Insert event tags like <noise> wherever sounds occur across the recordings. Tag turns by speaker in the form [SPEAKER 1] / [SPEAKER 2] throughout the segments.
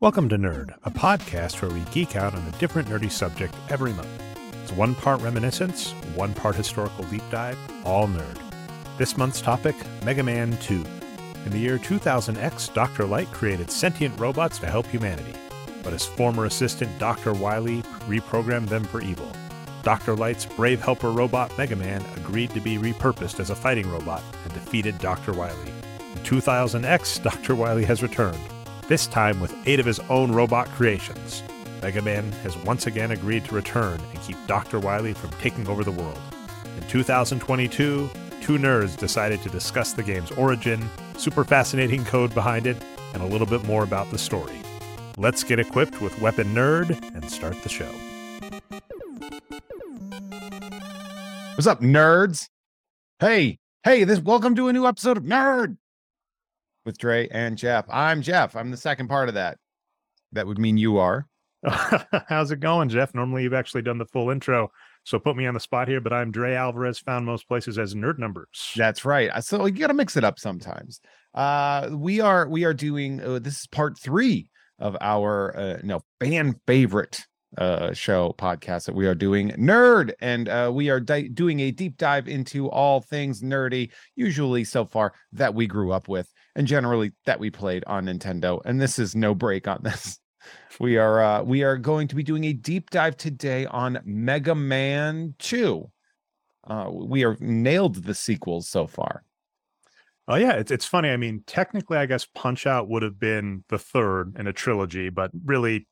[SPEAKER 1] Welcome to Nerd, a podcast where we geek out on a different nerdy subject every month. It's one part reminiscence, one part historical deep dive, all nerd. This month's topic Mega Man 2. In the year 2000X, Dr. Light created sentient robots to help humanity, but his former assistant, Dr. Wily, reprogrammed them for evil. Dr. Light's brave helper robot Mega Man agreed to be repurposed as a fighting robot and defeated Dr. Wily. In 2000X, Dr. Wily has returned, this time with eight of his own robot creations. Mega Man has once again agreed to return and keep Dr. Wily from taking over the world. In 2022, two nerds decided to discuss the game's origin, super fascinating code behind it, and a little bit more about the story. Let's get equipped with Weapon Nerd and start the show.
[SPEAKER 2] What's up, nerds? Hey, hey, this welcome to a new episode of Nerd with Dre and Jeff. I'm Jeff. I'm the second part of that. That would mean you are. <laughs>
[SPEAKER 1] How's it going, Jeff? Normally you've actually done the full intro. So put me on the spot here, but I'm Dre Alvarez, found most places as nerd numbers.
[SPEAKER 2] That's right. So you got to mix it up sometimes. Uh, we are we are doing uh, this is part three of our uh, no fan favorite uh show podcast that we are doing nerd and uh we are di- doing a deep dive into all things nerdy usually so far that we grew up with and generally that we played on Nintendo. And this is no break on this. <laughs> We are uh, we are going to be doing a deep dive today on Mega Man 2. Uh, we are nailed the sequels so far.
[SPEAKER 1] Oh yeah, it's it's funny. I mean, technically, I guess Punch Out would have been the third in a trilogy, but really,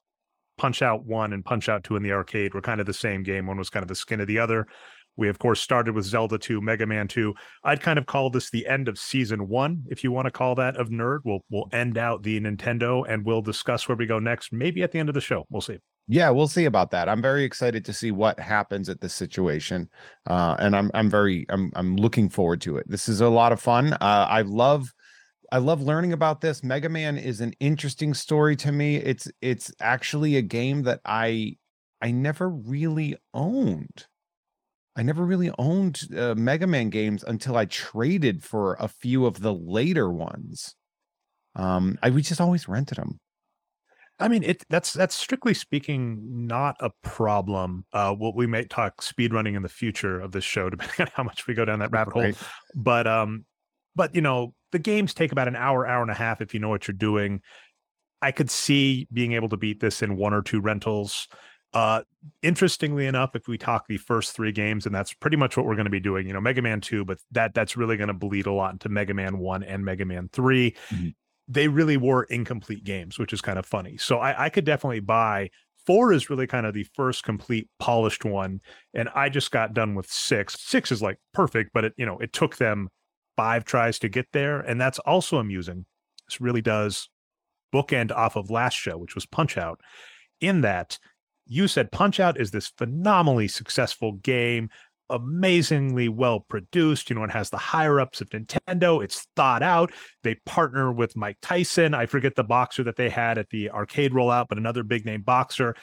[SPEAKER 1] Punch Out one and Punch Out two in the arcade were kind of the same game. One was kind of the skin of the other. We, of course, started with Zelda 2, Mega Man 2. I'd kind of call this the end of season one, if you want to call that of Nerd. We'll we'll end out the Nintendo and we'll discuss where we go next, maybe at the end of the show. We'll see.
[SPEAKER 2] Yeah, we'll see about that. I'm very excited to see what happens at this situation, uh, and I'm I'm very I'm I'm looking forward to it. This is a lot of fun. Uh, I love I love learning about this. Mega Man is an interesting story to me. It's it's actually a game that I I never really owned. I never really owned uh, Mega Man games until I traded for a few of the later ones. Um, I we just always rented them.
[SPEAKER 1] I mean, it that's that's strictly speaking not a problem. Uh, what we may talk speed running in the future of this show, <laughs> depending on how much we go down that <laughs> rabbit hole. Right. But um, but you know, the games take about an hour, hour and a half if you know what you're doing. I could see being able to beat this in one or two rentals. Uh, interestingly enough, if we talk the first three games, and that's pretty much what we're going to be doing, you know, Mega Man 2, but that that's really going to bleed a lot into Mega Man 1 and Mega Man 3. Mm-hmm. They really were incomplete games, which is kind of funny. So I, I could definitely buy four is really kind of the first complete polished one. And I just got done with six. Six is like perfect, but it, you know, it took them five tries to get there. And that's also amusing. This really does bookend off of last show, which was Punch Out, in that you said Punch Out is this phenomenally successful game, amazingly well produced. You know, it has the higher ups of Nintendo. It's thought out. They partner with Mike Tyson. I forget the boxer that they had at the arcade rollout, but another big name boxer.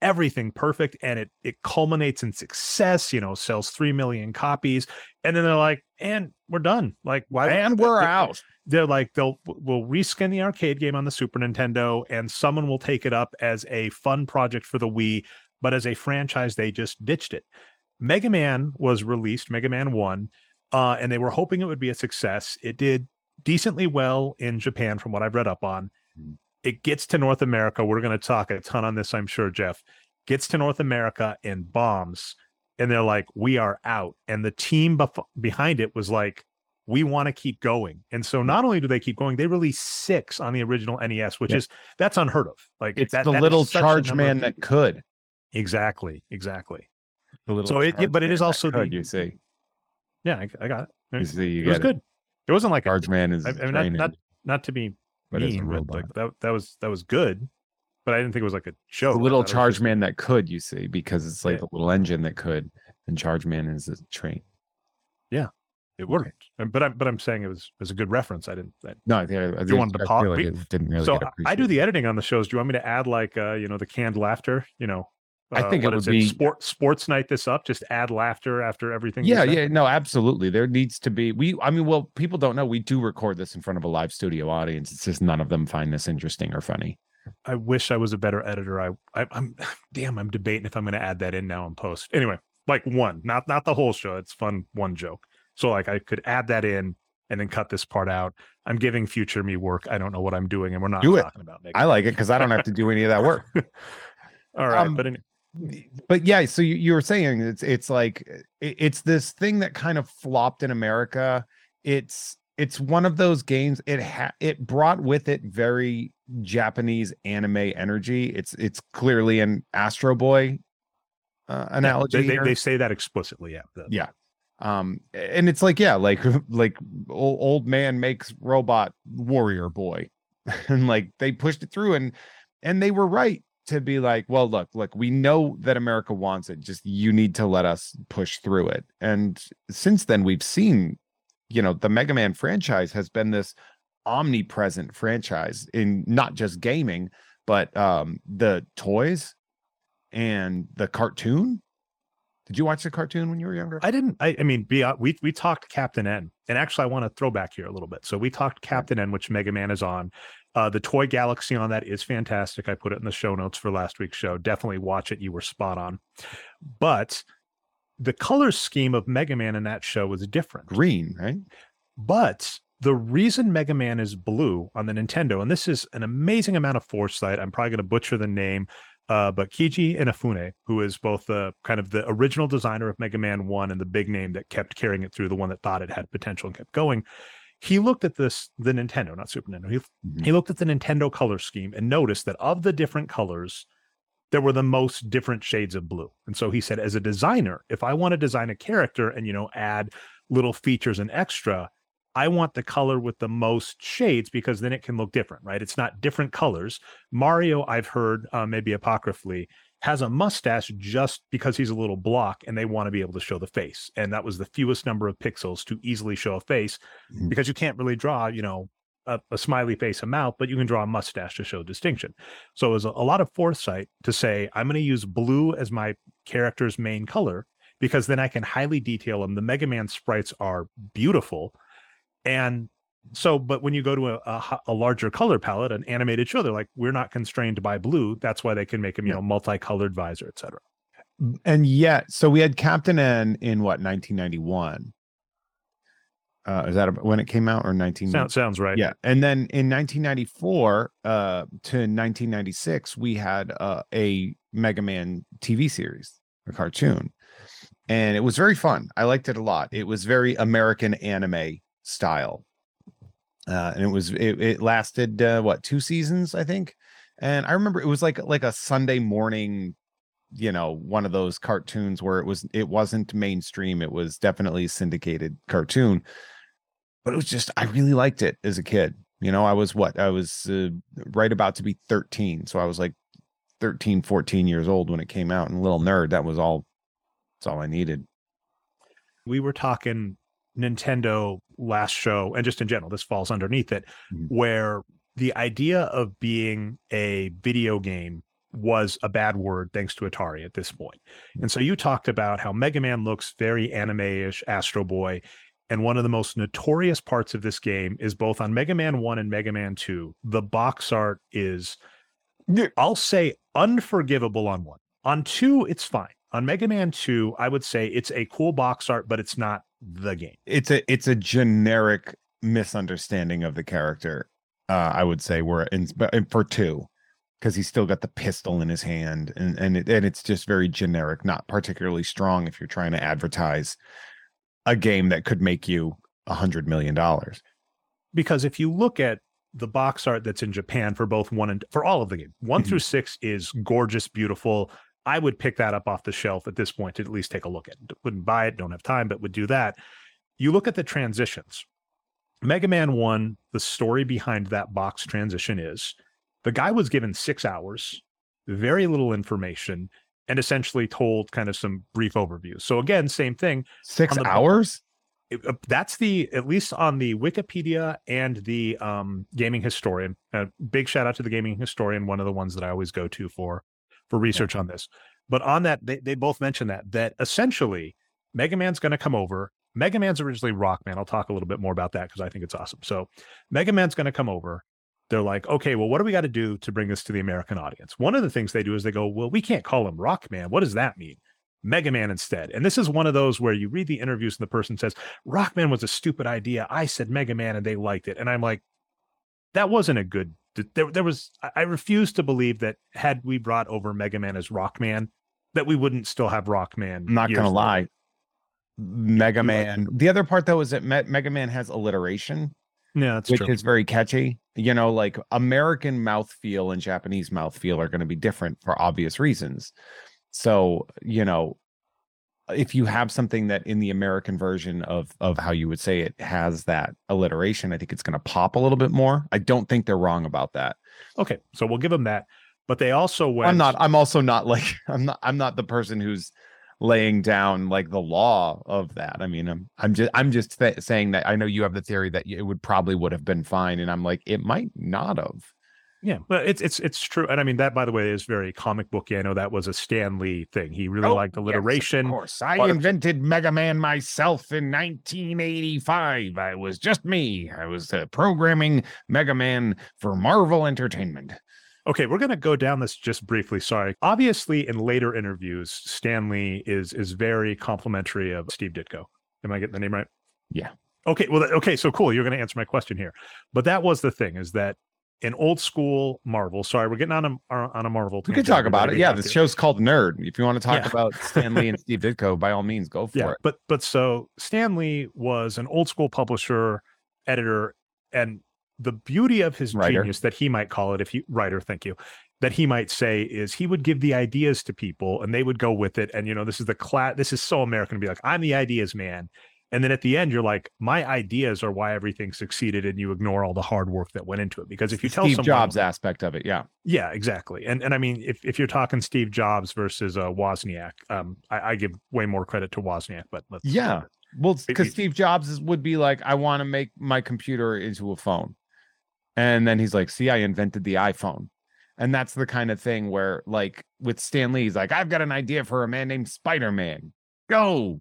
[SPEAKER 1] Everything perfect, and it it culminates in success. You know, sells three million copies, and then they're like, "And we're done." Like, why?
[SPEAKER 2] And we're out
[SPEAKER 1] they're like they'll we'll reskin the arcade game on the Super Nintendo and someone will take it up as a fun project for the Wii, but as a franchise they just ditched it. Mega Man was released, Mega Man 1, uh, and they were hoping it would be a success. It did decently well in Japan from what I've read up on. Hmm. It gets to North America. We're going to talk a ton on this, I'm sure, Jeff. Gets to North America and bombs. And they're like, we are out. And the team bef- behind it was like, we want to keep going. And so not only do they keep going, they release six on the original NES, which yeah. is that's unheard of. Like
[SPEAKER 2] it's
[SPEAKER 1] that,
[SPEAKER 2] the
[SPEAKER 1] that
[SPEAKER 2] little charge man that could.
[SPEAKER 1] Exactly. Exactly. The little so it, but it is also
[SPEAKER 2] could, the, you see.
[SPEAKER 1] Yeah, I, I got it.
[SPEAKER 2] You see, you
[SPEAKER 1] it was
[SPEAKER 2] it.
[SPEAKER 1] good. It wasn't like
[SPEAKER 2] charge
[SPEAKER 1] a,
[SPEAKER 2] man is
[SPEAKER 1] I, I mean, not, not, not to be but mean, but like that that was that was good. But I didn't think it was like a show.
[SPEAKER 2] The little charge man that could, you see, because it's like yeah. a little engine that could, and charge man is a train.
[SPEAKER 1] Yeah, it worked. But I'm but I'm saying it was it was a good reference. I didn't. I,
[SPEAKER 2] no, I, I,
[SPEAKER 1] you wanted to pause.
[SPEAKER 2] Like it didn't really.
[SPEAKER 1] So I do the editing on the shows. Do you want me to add like uh you know the canned laughter? You know.
[SPEAKER 2] Uh, I think it would be
[SPEAKER 1] sport, sports night this up. Just add laughter after everything.
[SPEAKER 2] Yeah, yeah, no, absolutely. There needs to be. We, I mean, well, people don't know we do record this in front of a live studio audience. It's just none of them find this interesting or funny.
[SPEAKER 1] I wish I was a better editor. I, I am <sighs> damn. I'm debating if I'm going to add that in now in post. Anyway, like one, not not the whole show. It's fun one joke. So like I could add that in and then cut this part out. I'm giving future me work. I don't know what I'm doing, and we're not
[SPEAKER 2] do
[SPEAKER 1] talking
[SPEAKER 2] it.
[SPEAKER 1] about.
[SPEAKER 2] I like it because I don't have to do any of that work. <laughs>
[SPEAKER 1] All right, um, but anyway
[SPEAKER 2] but yeah so you, you were saying it's it's like it's this thing that kind of flopped in america it's it's one of those games it ha- it brought with it very japanese anime energy it's it's clearly an astro boy uh, analogy
[SPEAKER 1] yeah, they, they, they, say that explicitly yeah
[SPEAKER 2] the, yeah um and it's like yeah like <laughs> like old, old man makes robot warrior boy <laughs> and like they pushed it through and and they were right to be like, well, look, look, we know that America wants it. Just you need to let us push through it. And since then, we've seen, you know, the Mega Man franchise has been this omnipresent franchise in not just gaming, but um the toys and the cartoon. Did you watch the cartoon when you were younger?
[SPEAKER 1] I didn't. I, I mean, be, we we talked Captain N, and actually, I want to throw back here a little bit. So we talked Captain N, which Mega Man is on, uh, the toy galaxy on that is fantastic. I put it in the show notes for last week's show. Definitely watch it. You were spot on. But the color scheme of Mega Man in that show was different.
[SPEAKER 2] Green, right?
[SPEAKER 1] But the reason Mega Man is blue on the Nintendo, and this is an amazing amount of foresight. I'm probably going to butcher the name, uh, but Keiji Inafune, who is both the kind of the original designer of Mega Man 1 and the big name that kept carrying it through, the one that thought it had potential and kept going, he looked at this the Nintendo, not Super Nintendo. He, mm-hmm. he looked at the Nintendo color scheme and noticed that of the different colors, there were the most different shades of blue. And so he said, as a designer, if I want to design a character and you know add little features and extra, I want the color with the most shades because then it can look different, right? It's not different colors. Mario, I've heard uh, maybe apocryphally, has a mustache just because he's a little block and they want to be able to show the face. And that was the fewest number of pixels to easily show a face mm-hmm. because you can't really draw, you know, a, a, smiley face, a mouth, but you can draw a mustache to show distinction. So it was a, a lot of foresight to say, I'm going to use blue as my character's main color because then I can highly detail them. The Mega Man sprites are beautiful. And so but when you go to a, a, a, larger color palette an animated show they're like we're not constrained by blue that's why they can make them you yeah. know multicolored visor etc
[SPEAKER 2] and yet so we had captain n in what 1991 uh is that when it came out or 19
[SPEAKER 1] sounds, sounds right.
[SPEAKER 2] Yeah and then in 1994 uh to 1996 we had uh, a mega man tv series a cartoon and it was very fun. I liked it a lot. It was very american anime style. Uh, and it was it, it lasted uh, what two seasons I think, and I remember it was like like a Sunday morning, you know, one of those cartoons where it was it wasn't mainstream, it was definitely syndicated cartoon, but it was just I really liked it as a kid. You know, I was what I was uh, right about to be 13, so I was like 13, 14 years old when it came out, and little nerd. That was all. That's all I needed.
[SPEAKER 1] We were talking Nintendo last show, and just in general, this falls underneath it, mm-hmm. where the idea of being a video game was a bad word thanks to Atari at this point. And so you talked about how Mega Man looks very anime-ish, Astro Boy. And one of the most notorious parts of this game is both on Mega Man 1 and Mega Man 2. The box art is, I'll say, unforgivable on one. On two, it's fine. On Mega Man 2, I would say it's a cool box art, but it's not the game.
[SPEAKER 2] It's a it's a generic misunderstanding of the character. Uh, I would say we're in for two because he's still got the pistol in his hand and and it, and it's just very generic, not particularly strong if you're trying to advertise a game that could make you a hundred million dollars.
[SPEAKER 1] Because if you look at the box art that's in Japan for both one and for all of the game, one mm-hmm. through six is gorgeous, beautiful. I would pick that up off the shelf at this point to at least take a look at. It. Wouldn't buy it, don't have time, but would do that. You look at the transitions. Mega Man 1, the story behind that box transition is the guy was given six hours, very little information, and essentially told kind of some brief overviews. So again, same thing.
[SPEAKER 2] Six hours?
[SPEAKER 1] It, uh, that's the at least on the Wikipedia and the um, gaming historian. Uh, big shout out to the gaming historian, one of the ones that I always go to for for research yeah. on this. But on that, they, they both mentioned that that essentially Mega Man's going to come over. Mega Man's originally Rockman. I'll talk a little bit more about that because I think it's awesome. So Mega Man's going to come over. They're like, okay, well, what do we got to do to bring this to the American audience? One of the things they do is they go, well, we can't call him Rockman. What does that mean? Mega Man instead. And this is one of those where you read the interviews and the person says, Rockman was a stupid idea. I said Mega Man and they liked it. And I'm like, that wasn't a good. There, there was. I refuse to believe that had we brought over Mega Man as Rockman, that we wouldn't still have Rockman.
[SPEAKER 2] I'm not gonna lie. Mega Man. The other part though is that Me- Mega Man has alliteration.
[SPEAKER 1] Yeah, that's
[SPEAKER 2] which
[SPEAKER 1] true.
[SPEAKER 2] is very catchy. You know, like American mouthfeel and Japanese mouthfeel are going to be different for obvious reasons. So, you know, if you have something that in the American version of of how you would say it has that alliteration, I think it's going to pop a little bit more. I don't think they're wrong about that.
[SPEAKER 1] Okay, so we'll give them that. But they also went.
[SPEAKER 2] I'm not. I'm also not like. <laughs> I'm not. I'm not the person who's laying down like the law of that. I mean, I'm. I'm just. I'm just th- saying that I know you have the theory that it would probably would have been fine, and I'm like, it might not have.
[SPEAKER 1] Yeah, but it's it's it's true, and I mean that by the way is very comic booky. I know that was a Stan Lee thing. He really oh, liked alliteration.
[SPEAKER 2] Yes, of course, I invented Mega Man myself in 1985. I was just me. I was uh, programming Mega Man for Marvel Entertainment.
[SPEAKER 1] Okay, we're going to go down this just briefly. Sorry. Obviously, in later interviews, Stan Lee is is very complimentary of Steve Ditko. Am I getting the name right?
[SPEAKER 2] Yeah.
[SPEAKER 1] Okay. Well, okay. So cool. You're going to answer my question here, but that was the thing is that in old school Marvel. Sorry, we're getting on a on a Marvel.
[SPEAKER 2] We can talk about it. Yeah, the show's called Nerd. If you want to talk yeah. about Stan Lee and <laughs> Steve Ditko, by all means, go for yeah, it.
[SPEAKER 1] But but so Stan Lee was an old school publisher, editor, and the beauty of his writer. genius that he might call it, if he writer, thank you, that he might say is he would give the ideas to people and they would go with it. And you know, this is the class. This is so American to be like, I'm the ideas man. And then at the end, you're like, my ideas are why everything succeeded, and you ignore all the hard work that went into it. Because if you tell
[SPEAKER 2] Steve
[SPEAKER 1] someone,
[SPEAKER 2] Jobs aspect of it, yeah,
[SPEAKER 1] yeah, exactly. And and I mean, if if you're talking Steve Jobs versus uh, Wozniak, um, I, I give way more credit to Wozniak, but let's
[SPEAKER 2] yeah, well, because Steve Jobs would be like, I want to make my computer into a phone, and then he's like, see, I invented the iPhone. And that's the kind of thing where, like, with Stan Lee, he's like, I've got an idea for a man named Spider Man. Go!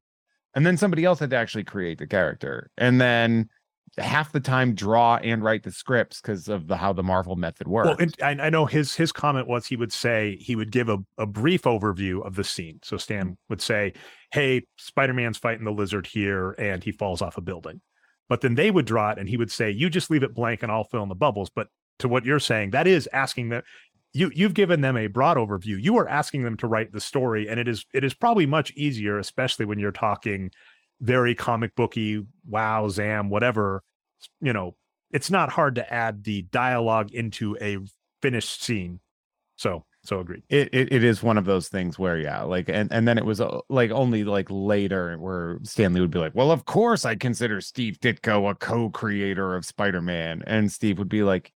[SPEAKER 2] And then somebody else had to actually create the character. And then half the time draw and write the scripts because of the how the marvel method works. well
[SPEAKER 1] I, I, know his his comment was he would say he would give a, a brief overview of the scene. So stan would say hey spider-man's fighting the lizard here and he falls off a building but then they would draw it and he would say you just leave it blank and i'll fill in the bubbles. But to what you're saying that is asking that you you've given them a broad overview. You are asking them to write the story and it is it is probably much easier especially when you're talking very comic booky wow zam whatever you know it's not hard to add the dialogue into a finished scene. So so agreed
[SPEAKER 2] it, it, it is one of those things where yeah like and and then it was uh, like only like later where Stan Lee would be like well of course i consider steve ditko a co-creator of spider-man and steve would be like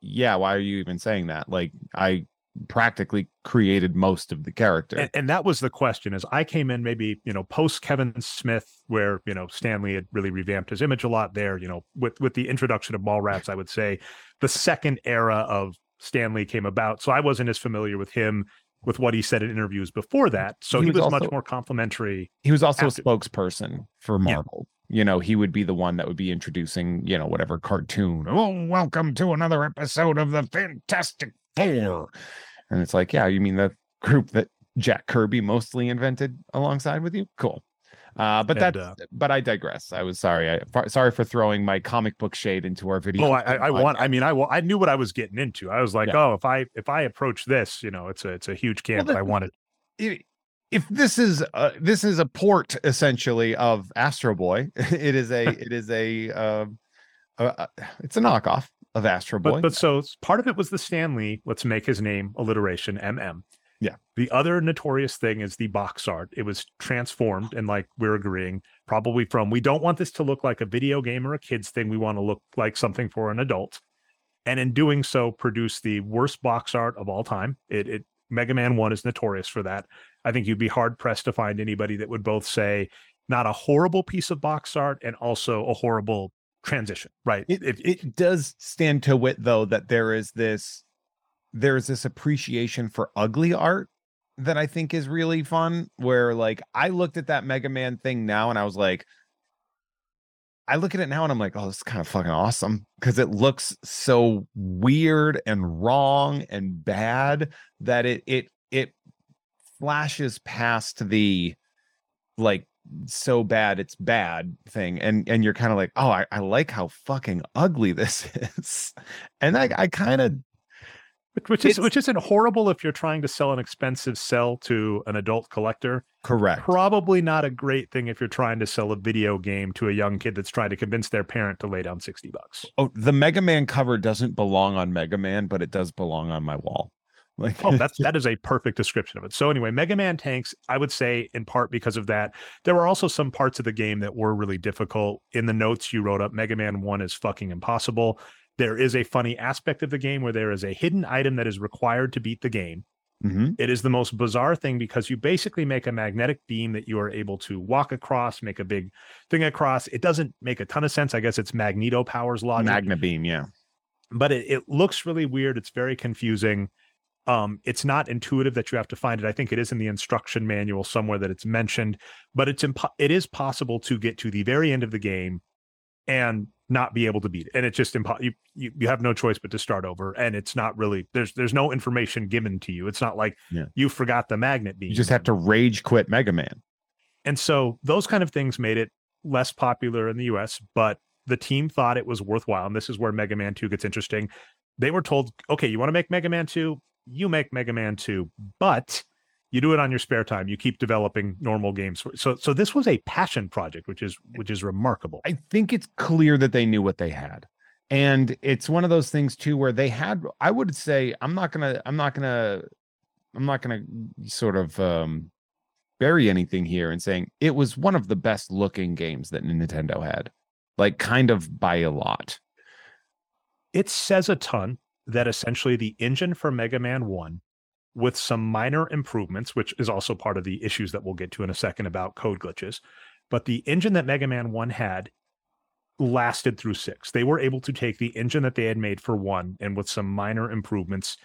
[SPEAKER 2] yeah, why are you even saying that? Like I practically created most of the character.
[SPEAKER 1] And, and, that was the question as I came in maybe, you know, post Kevin Smith, where, you know, Stan Lee had really revamped his image a lot there, you know, with, with the introduction of Mallrats, I would say the second era of Stan Lee came about. So I wasn't as familiar with him with what he said in interviews before that. So he, he was, was also, much more complimentary.
[SPEAKER 2] He was also after. a spokesperson for Marvel. Yeah you know, he would be the one that would be introducing, you know, whatever cartoon. Oh, welcome to another episode of the Fantastic Four. And it's like, yeah, you mean the group that Jack Kirby mostly invented alongside with you? Cool. Uh, but that, uh, but I digress. I was sorry. I f- sorry for throwing my comic book shade into our video.
[SPEAKER 1] Oh, I, I want. I mean, I I knew what I was getting into. I was like, yeah. oh, if I if I approach this, you know, it's a it's a huge camp. Well, the, I wanted.
[SPEAKER 2] It, if this is uh, this is a port essentially of Astro Boy, <laughs> it is a <laughs> it is a uh, uh, it's a knockoff of Astro Boy.
[SPEAKER 1] But, but so part of it was the Stan Lee. Let's make his name alliteration MM.
[SPEAKER 2] Yeah.
[SPEAKER 1] The other notorious thing is the box art. It was transformed, and like we're agreeing, probably from we don't want this to look like a video game or a kids thing. We want to look like something for an adult. And in doing so, produce the worst box art of all time. It, it Mega Man 1 is notorious for that. I think you'd be hard pressed to find anybody that would both say not a horrible piece of box art and also a horrible transition, right?
[SPEAKER 2] It, it, it does stand to wit though that there is this there's this appreciation for ugly art that I think is really fun where like I looked at that Mega Man thing now and I was like I look at it now and I'm like, oh, this is kind of fucking awesome because it looks so weird and wrong and bad that it it it flashes past the like so bad it's bad thing and and you're kind of like oh I, I like how fucking ugly <laughs> this is and i i kind of
[SPEAKER 1] which is which isn't horrible if you're trying to sell an expensive cell to an adult collector.
[SPEAKER 2] Correct.
[SPEAKER 1] Probably not a great thing if you're trying to sell a video game to a young kid that's trying to convince their parent to lay down 60 bucks.
[SPEAKER 2] Oh, the Mega Man cover doesn't belong on Mega Man, but it does belong on my wall.
[SPEAKER 1] Like oh, <laughs> that's that is a perfect description of it. So anyway, Mega Man tanks, I would say in part because of that. There were also some parts of the game that were really difficult. In the notes you wrote up, Mega Man 1 is fucking impossible. There is a funny aspect of the game where there is a hidden item that is required to beat the game. Mm-hmm. It is the most bizarre thing because you basically make a magnetic beam that you are able to walk across, make a big thing across. It doesn't make a ton of sense. I guess it's Magneto powers logic.
[SPEAKER 2] Magna beam, yeah.
[SPEAKER 1] But it, it looks really weird. It's very confusing. Um, it's not intuitive that you have to find it. I think it is in the instruction manual somewhere that it's mentioned, but it's impo- it is possible to get to the very end of the game and not be able to beat it. And it's just impossible. You, you, you have no choice but to start over. And it's not really there's there's no information given to you. It's not like yeah. you forgot the magnet beam.
[SPEAKER 2] You just have to rage quit Mega Man.
[SPEAKER 1] And so those kind of things made it less popular in the US, but the team thought it was worthwhile. And this is where Mega Man 2 gets interesting. They were told, okay, you want to make Mega Man 2? You make Mega Man 2, but you do it on your spare time. You keep developing normal games so so this was a passion project which is which is remarkable.
[SPEAKER 2] I think it's clear that they knew what they had. And it's one of those things too where they had i would say i'm not gonna i'm not gonna i'm not gonna sort of um bury anything here and saying it was one of the best looking games that nintendo had like kind of by a lot.
[SPEAKER 1] It says a ton that essentially the engine for mega man 1 with some minor improvements, which is also part of the issues that we'll get to in a second about code glitches. But the engine that Mega Man 1 had lasted through six. They were able to take the engine that they had made for one and with some minor improvements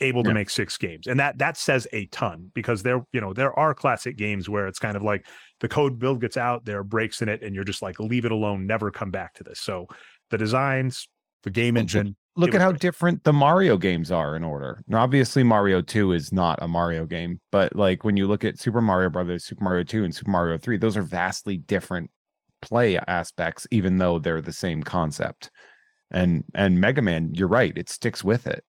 [SPEAKER 1] able to make six games. And that that says a ton because there, you know, there are classic games where it's kind of like the code build gets out, there are breaks in it, and you're just like, leave it alone, never come back to this. So the designs, the game engine,
[SPEAKER 2] look at how different the Mario games are in order. Now, obviously, Mario 2 is not a Mario game, but like when you look at Super Mario Brothers, Super Mario 2, and Super Mario 3, those are vastly different play aspects, even though they're the same concept. And and Mega Man, you're right, it sticks with it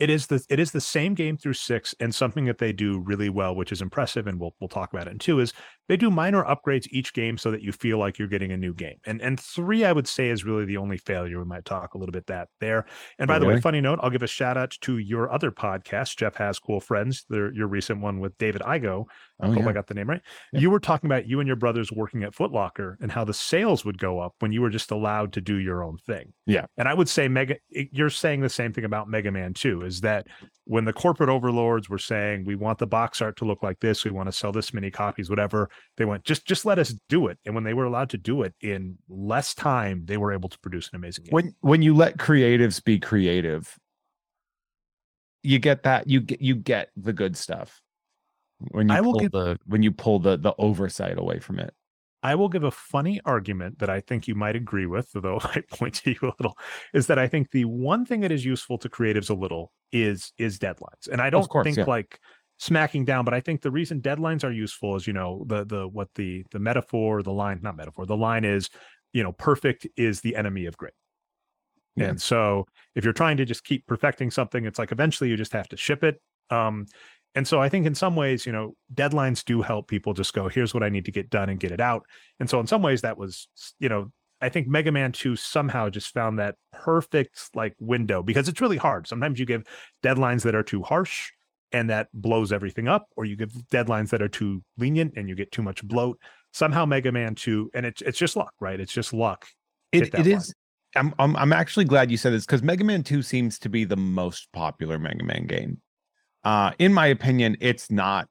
[SPEAKER 1] it is the it is the same game through six and something that they do really well which is impressive and we'll we'll talk about it in two is they do minor upgrades each game so that you feel like you're getting a new game and and three i would say is really the only failure we might talk a little bit that there and by okay. the way funny note i'll give a shout out to your other podcast jeff has cool friends the, your recent one with david igo I oh, hope yeah. I got the name right. Yeah. You were talking about you and your brothers working at Footlocker and how the sales would go up when you were just allowed to do your own thing.
[SPEAKER 2] Yeah.
[SPEAKER 1] And I would say Mega you're saying the same thing about Mega Man 2 is that when the corporate overlords were saying we want the box art to look like this, we want to sell this many copies, whatever, they went just just let us do it. And when they were allowed to do it in less time, they were able to produce an amazing game.
[SPEAKER 2] When when you let creatives be creative, you get that you get you get the good stuff when you I will pull give, the when you pull the the oversight away from it.
[SPEAKER 1] I will give a funny argument that I think you might agree with, though <laughs> I point to you a little, is that I think the one thing that is useful to creatives a little is is deadlines. And I don't course, think yeah. like smacking down, but I think the reason deadlines are useful is, you know, the the what the the metaphor, the line, not metaphor, the line is, you know, perfect is the enemy of great. Yeah. And so if you're trying to just keep perfecting something, it's like eventually you just have to ship it. Um, and so I think in some ways, you know, deadlines do help people just go, here's what I need to get done and get it out. And so in some ways that was, you know, I think Mega Man 2 somehow just found that perfect like window because it's really hard. Sometimes you give deadlines that are too harsh and that blows everything up, or you give deadlines that are too lenient and you get too much bloat. Somehow Mega Man 2, and it's it's just luck, right? It's just luck.
[SPEAKER 2] It, it is. I'm, I'm I'm actually glad you said this because Mega Man 2 seems to be the most popular Mega Man game. Uh, in my opinion, it's not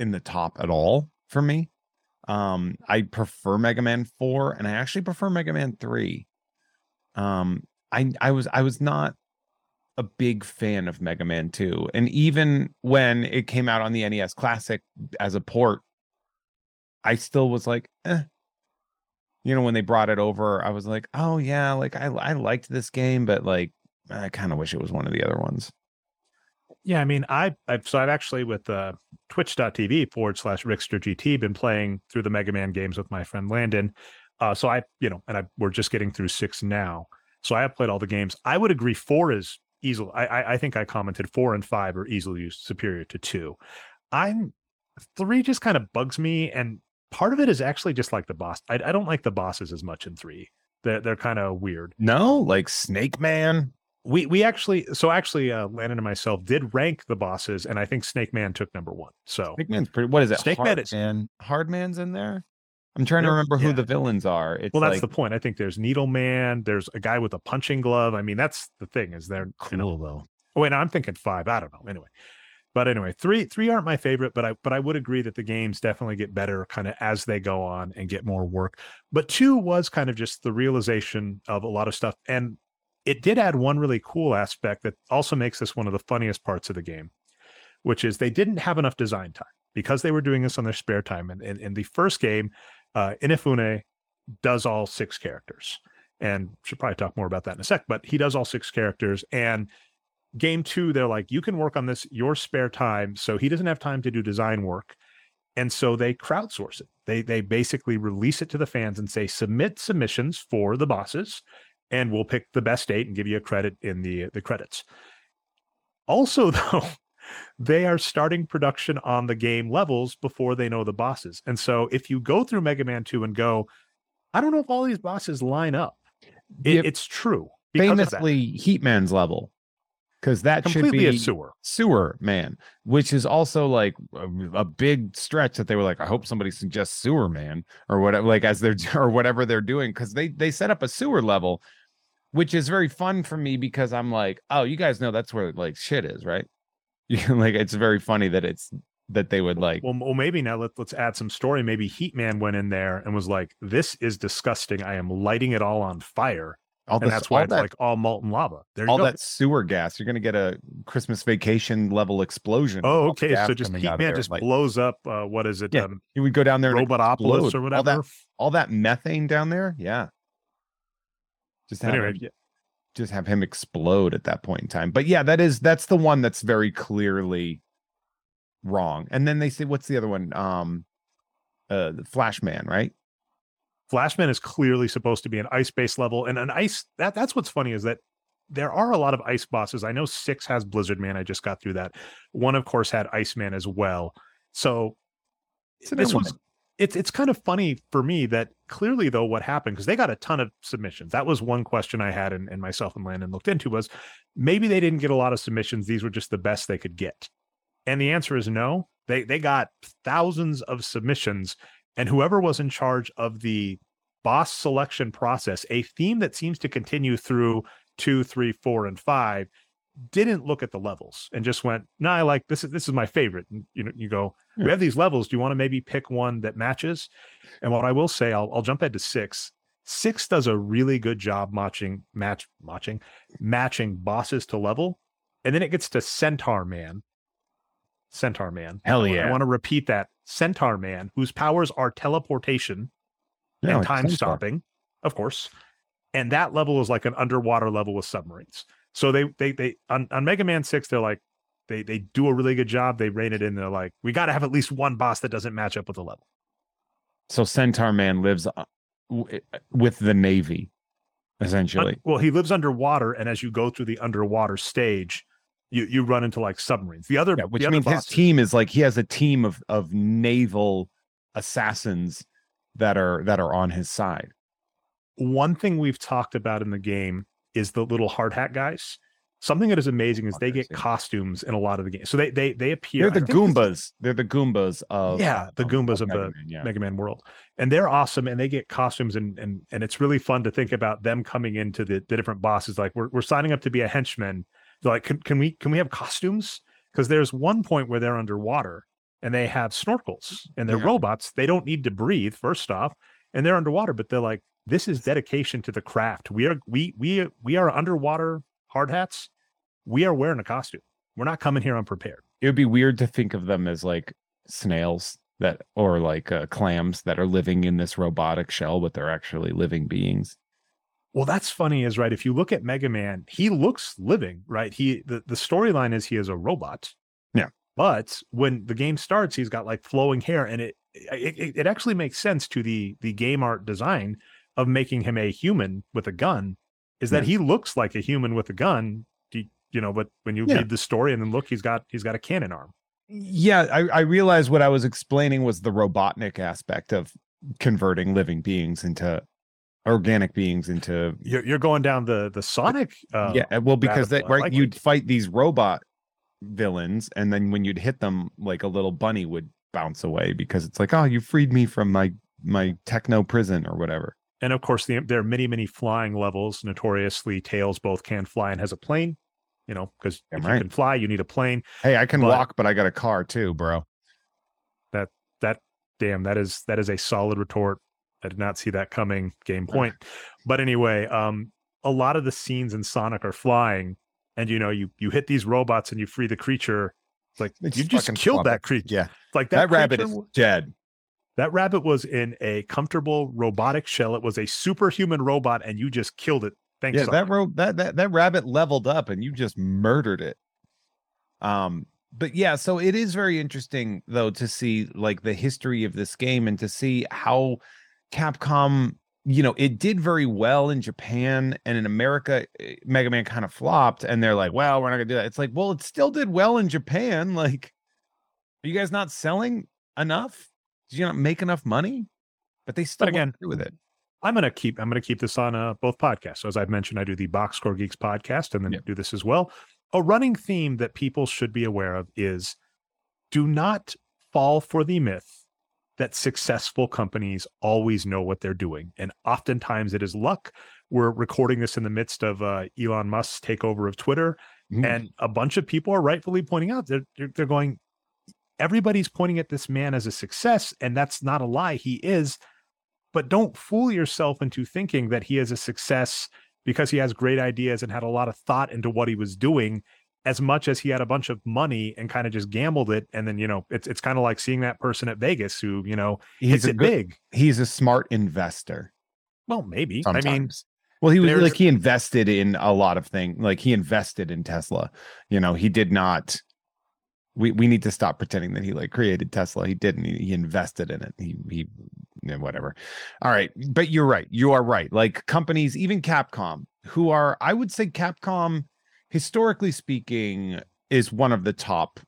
[SPEAKER 2] in the top at all for me. Um, I prefer Mega Man 4 and I actually prefer Mega Man 3. Um, I I was I was not a big fan of Mega Man 2. And even when it came out on the NES Classic as a port, I still was like, eh. you know, when they brought it over, I was like, oh yeah, like I I liked this game, but like I kind of wish it was one of the other ones.
[SPEAKER 1] Yeah, I mean, I I've so I've actually with uh, Twitch.tv forward slash Rickster GT been playing through the Mega Man games with my friend Landon. Uh, so I, you know, and I we're just getting through six now. So I have played all the games. I would agree four is easily. I I, I think I commented four and five are easily superior to two. I'm three just kind of bugs me, and part of it is actually just like the boss. I, I don't like the bosses as much in three. They're they're kind of weird.
[SPEAKER 2] No, like Snake Man
[SPEAKER 1] we we actually so actually uh Landon and myself did rank the bosses and I think Snake Man took number one. So
[SPEAKER 2] Snake Man's pretty what is it? Snake Hard Man is Man. Hard Man's in there. I'm trying to remember who yeah. the villains are.
[SPEAKER 1] It's well, that's like, the point. I think there's Needleman. There's a guy with a punching glove. I mean, that's the thing. Is they're
[SPEAKER 2] cool you know, though.
[SPEAKER 1] Oh wait, no, I'm thinking five. I don't know. Anyway, but anyway, three three aren't my favorite, but I but I would agree that the games definitely get better kind of as they go on and get more work. But two was kind of just the realization of a lot of stuff, and it did add one really cool aspect that also makes this one of the funniest parts of the game, which is they didn't have enough design time because they were doing this on their spare time. And in the first game, uh, Inafune does all six characters, and should probably talk more about that in a sec. But he does all six characters, and game two, they're like, you can work on this your spare time, so he doesn't have time to do design work. And so they crowdsource it. They they basically release it to the fans and say submit submissions for the bosses and we'll pick the best date and give you a credit in the the credits. Also, <laughs> though, they are starting production on the game levels before they know the bosses. And so if you go through Mega Man 2 and go, I don't know if all these bosses line up. It, it's true.
[SPEAKER 2] Famously, Heatman's level. Because that
[SPEAKER 1] Completely
[SPEAKER 2] should be
[SPEAKER 1] a sewer.
[SPEAKER 2] Sewer man, which is also like a, a, big stretch that they were like, I hope somebody suggests sewer man or whatever, like as they're <laughs> or whatever they're doing. Cause they they set up a sewer level which is very fun for me because I'm like, oh, you guys know that's where like shit is, right? <laughs> like it's very funny that it's that they would like.
[SPEAKER 1] Well, well, maybe now let, let's add some story. Maybe Heat Man went in there and was like, "This is disgusting. I am lighting it all on fire." All and that's why it's that, like all molten lava. There
[SPEAKER 2] all that sewer gas. You're gonna get a Christmas vacation level explosion.
[SPEAKER 1] Oh, okay. So just Heatman just like, blows up. Uh, what is it?
[SPEAKER 2] Yeah, um, you would go down there,
[SPEAKER 1] Robotopolis or whatever.
[SPEAKER 2] All that, all that methane down there. Yeah, just anyway, him, yeah. Just have him explode at that point in time. But yeah, that is that's the one that's very clearly wrong. And then they say, what's the other one? Um, uh, the Flashman, right?
[SPEAKER 1] Flashman is clearly supposed to be an ice-based level, and an ice that that's what's funny is that there are a lot of ice bosses. I know six has Blizzard Man. I just got through that. One, of course, had Iceman as well. So this was it's it's kind of funny for me that clearly though what happened because they got a ton of submissions. That was one question i had and, and myself and landon looked into was maybe they didn't get a lot of submissions. These were just the best they could get. And the answer is no. They they got thousands of submissions and whoever was in charge of the boss selection process a theme that seems to continue through two three four and five didn't look at the levels and just went, "No, nah, I like this is this is my favorite." And you know, you go, "We hmm. have these levels. Do you want to maybe pick one that matches?" And what I will say, I'll I'll jump ahead to six. Six does a really good job matching match matching matching bosses to level, and then it gets to Centaur Man. Centaur Man.
[SPEAKER 2] Hell yeah!
[SPEAKER 1] I want to repeat that Centaur Man, whose powers are teleportation no, and time stopping, of course. And that level is like an underwater level with submarines. So they they they on, on Mega Man Six, they're like they they do a really good job. They rein it in. They're like, we got to have at least one boss that doesn't match up with the level.
[SPEAKER 2] So Centaur Man lives uh, uh, with the Navy, essentially.
[SPEAKER 1] well, he lives underwater, and as you go through the underwater stage, you you run into like submarines. The other,
[SPEAKER 2] yeah, which
[SPEAKER 1] the
[SPEAKER 2] means his team is like he has a team of of naval assassins that are that are on his side.
[SPEAKER 1] One thing we've talked about in the game is the little hard hat guys. Something that is amazing is they get costumes in a lot of the games. So they they they appear.
[SPEAKER 2] They're the Goombas. They're the Goombas of
[SPEAKER 1] yeah, the Goombas of, of, the Man, yeah. Mega Man world, and they're awesome. And they get costumes, and and and it's really fun to think about them coming into the, the different bosses. Like we're we're signing up to be a henchman. They're like, can can we can we have costumes? Because there's one point where they're underwater and they have snorkels and they're yeah. robots. They don't need to breathe first off, and they're underwater, but they're like, this is dedication to the craft. We are we we we are underwater hard hats. We are wearing a costume. We're not coming here unprepared.
[SPEAKER 2] It would be weird to think of them as like snails that or like uh, clams that are living in this robotic shell, but they're actually living beings.
[SPEAKER 1] Well, that's funny, is right. If you look at Mega Man, he looks living, right? He the, the storyline is he is a robot.
[SPEAKER 2] Yeah.
[SPEAKER 1] But when the game starts, he's got like flowing hair, and it it, it actually makes sense to the the game art design of making him a human with a gun, is that he looks like a human with a gun. You, you know, but when you yeah. read the story and then look, he's got he's got a cannon arm.
[SPEAKER 2] Yeah, I, I realized what I was explaining was the Robotnik aspect of converting living beings into organic beings into
[SPEAKER 1] you're, you're going down the the sonic
[SPEAKER 2] uh, yeah well because that right like you'd it. fight these robot villains and then when you'd hit them like a little bunny would bounce away because it's like oh you freed me from my my techno prison or whatever
[SPEAKER 1] and of course the, there are many many flying levels notoriously tails both can fly and has a plane you know, because if right. you can fly, you need a plane.
[SPEAKER 2] Hey, I can but walk, but I got a car too, bro.
[SPEAKER 1] That that damn, that is that is a solid retort. I did not see that coming. Game point. but anyway, um, a lot of the scenes in Sonic are flying, and you know, you you hit these robots and you free the creature. It's like it's you just killed that creature.
[SPEAKER 2] Yeah,
[SPEAKER 1] like
[SPEAKER 2] that, that rabbit is dead.
[SPEAKER 1] That rabbit was in a comfortable robotic shell. It was a superhuman robot, and you just killed it
[SPEAKER 2] Thanks. Yeah, that ro- that that that rabbit leveled up and you just murdered it. Um, but yeah, so it is very interesting though to see like the history of this game and to see how Capcom, you know, it did very well in Japan and in America, eh, Mega Man kind of flopped, and they're like, well, we're not gonna do that. It's like, well, it still did well in Japan. <laughs> Like, are you guys not selling enough? Did you not make enough money? But they still but again with it.
[SPEAKER 1] I'm gonna keep I'm gonna keep this on uh, both podcasts. So as I've mentioned, I do the Box Score Geeks podcast and then yep. do this as well. A running theme that people should be aware of is do not fall for the myth that successful companies always know what they're doing. And oftentimes it is luck. We're recording this in the midst of uh, Elon Musk's takeover of Twitter. Mm. And a bunch of people are rightfully pointing out they're, they're going, everybody's pointing at this man as a success. And that's not a lie. He is but don't fool yourself into thinking that he is a success because he has great ideas and had a lot of thought into what he was doing as much as he had a bunch of money and kind of just gambled it and then you know it's it's kind of like seeing that person at Vegas who you know he's a good, big
[SPEAKER 2] he's a smart investor
[SPEAKER 1] well maybe Sometimes. I mean
[SPEAKER 2] well he was like he invested in a lot of things like he invested in Tesla you know he did not we we need to stop pretending that he like created Tesla. He didn't. He, he invested in it. He he whatever. All right, but you're right. You are right. Like companies, even Capcom, who are I would say Capcom, historically speaking, is one of the top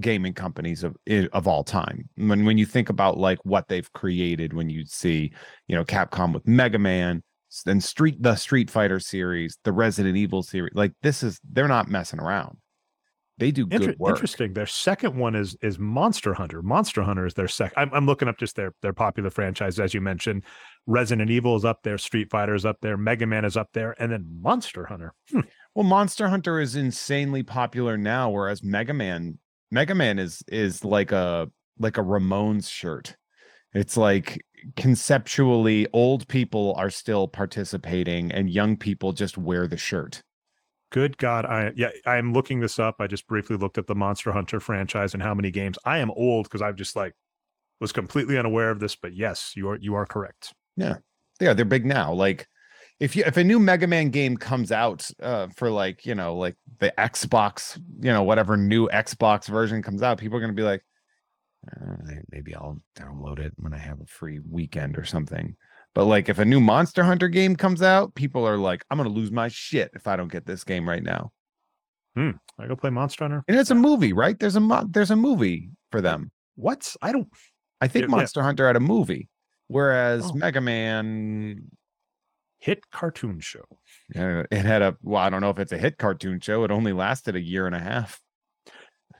[SPEAKER 2] gaming companies of eh, of all time. When when you think about like what they've created, when you see you know Capcom with Mega Man, then Street the Street Fighter series, the Resident Evil series, like this is they're not messing around. They do Inter- good work.
[SPEAKER 1] Interesting. Their second one is is Monster Hunter. Monster Hunter is their second. I'm, I'm looking up just their their popular franchise as you mentioned. Resident Evil is up there. Street Fighter is up there. Mega Man is up there, and then Monster Hunter.
[SPEAKER 2] Hmm. Well, Monster Hunter is insanely popular now, whereas Mega Man Mega Man is is like a like a Ramones shirt. It's like conceptually old people are still participating and young people just wear the shirt
[SPEAKER 1] good god i yeah i'm looking this up. I just briefly looked at the monster hunter franchise and how many games. I am old because i've just like was completely unaware of this but yes you are you are correct.
[SPEAKER 2] Yeah. Yeah they're big now. Like if you if a new mega man game comes out uh for like you know like the xbox you know whatever new xbox version comes out people are to be like uh, maybe i'll download it when i have a free weekend or something but like if a new Monster Hunter game comes out, people are like, I'm gonna lose my shit if I don't get this game right now.
[SPEAKER 1] Hmm. I go play Monster Hunter.
[SPEAKER 2] And it's a movie, right? There's a mo- there's a movie for them.
[SPEAKER 1] What? I don't
[SPEAKER 2] I think yeah, Monster yeah. Hunter had a movie, whereas oh. Mega Man
[SPEAKER 1] hit cartoon show.
[SPEAKER 2] Yeah, it had a well, I don't know if it's a hit cartoon show. It only lasted a year and a half.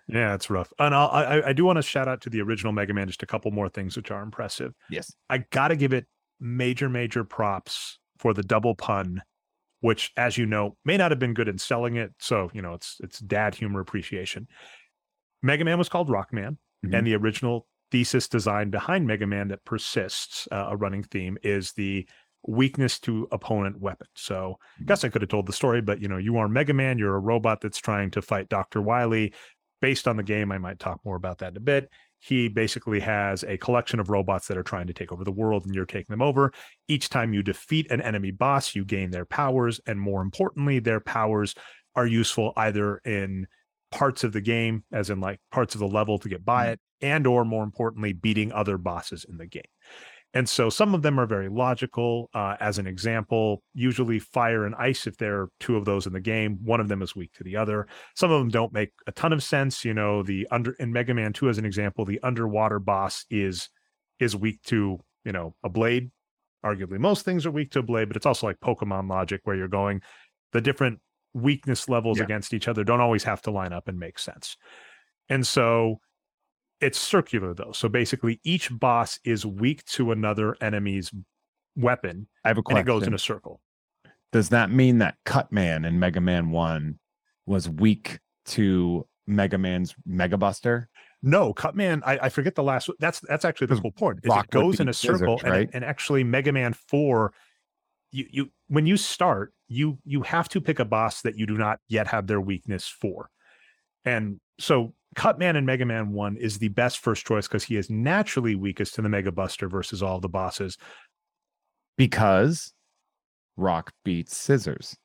[SPEAKER 1] Yeah, it's rough. And I'll, i I do want to shout out to the original Mega Man. Just a couple more things which are impressive.
[SPEAKER 2] Yes,
[SPEAKER 1] I got to give it major, major props for the double pun, which, as you know, may not have been good in selling it. So, you know, it's it's dad humor appreciation. Mega Man was called Rockman, mm-hmm. and the original thesis design behind Mega Man that persists, uh, a running theme, is the weakness to opponent weapon. So I guess I could have told the story, but you know, you are Mega Man, you're a robot that's trying to fight Dr. Wily. Based on the game, I might talk more about that in a bit. He basically has a collection of robots that are trying to take over the world and you're taking them over. Each time you defeat an enemy boss, you gain their powers. And more importantly, their powers are useful either in parts of the game, as in like parts of the level to get by mm-hmm. it, and or more importantly, beating other bosses in the game. And so some of them are very logical. Uh, as an example, usually fire and ice, if there are two of those in the game, one of them is weak to the other. Some of them don't make a ton of sense. You know, the under in Mega Man 2, as an example, the underwater boss is is weak to, you know, a blade. Arguably, most things are weak to a blade, but it's also like Pokemon logic where you're going the different weakness levels yeah. against each other don't always have to line up and make sense. And so it's circular though. So basically, each boss is weak to another enemy's weapon.
[SPEAKER 2] I have a question.
[SPEAKER 1] And it goes in a circle.
[SPEAKER 2] Does that mean that Cutman in Mega Man One was weak to Mega Man's Mega Buster?
[SPEAKER 1] No, Cutman. I, I forget the last. That's that's actually the whole point. It goes in a circle, scissors, right? and, and actually, Mega Man Four. You you when you start, you you have to pick a boss that you do not yet have their weakness for, and so Cutman in Mega Man 1 is the best first choice because he is naturally weakest to the Mega Buster versus all the bosses.
[SPEAKER 2] Because Rock beats Scissors.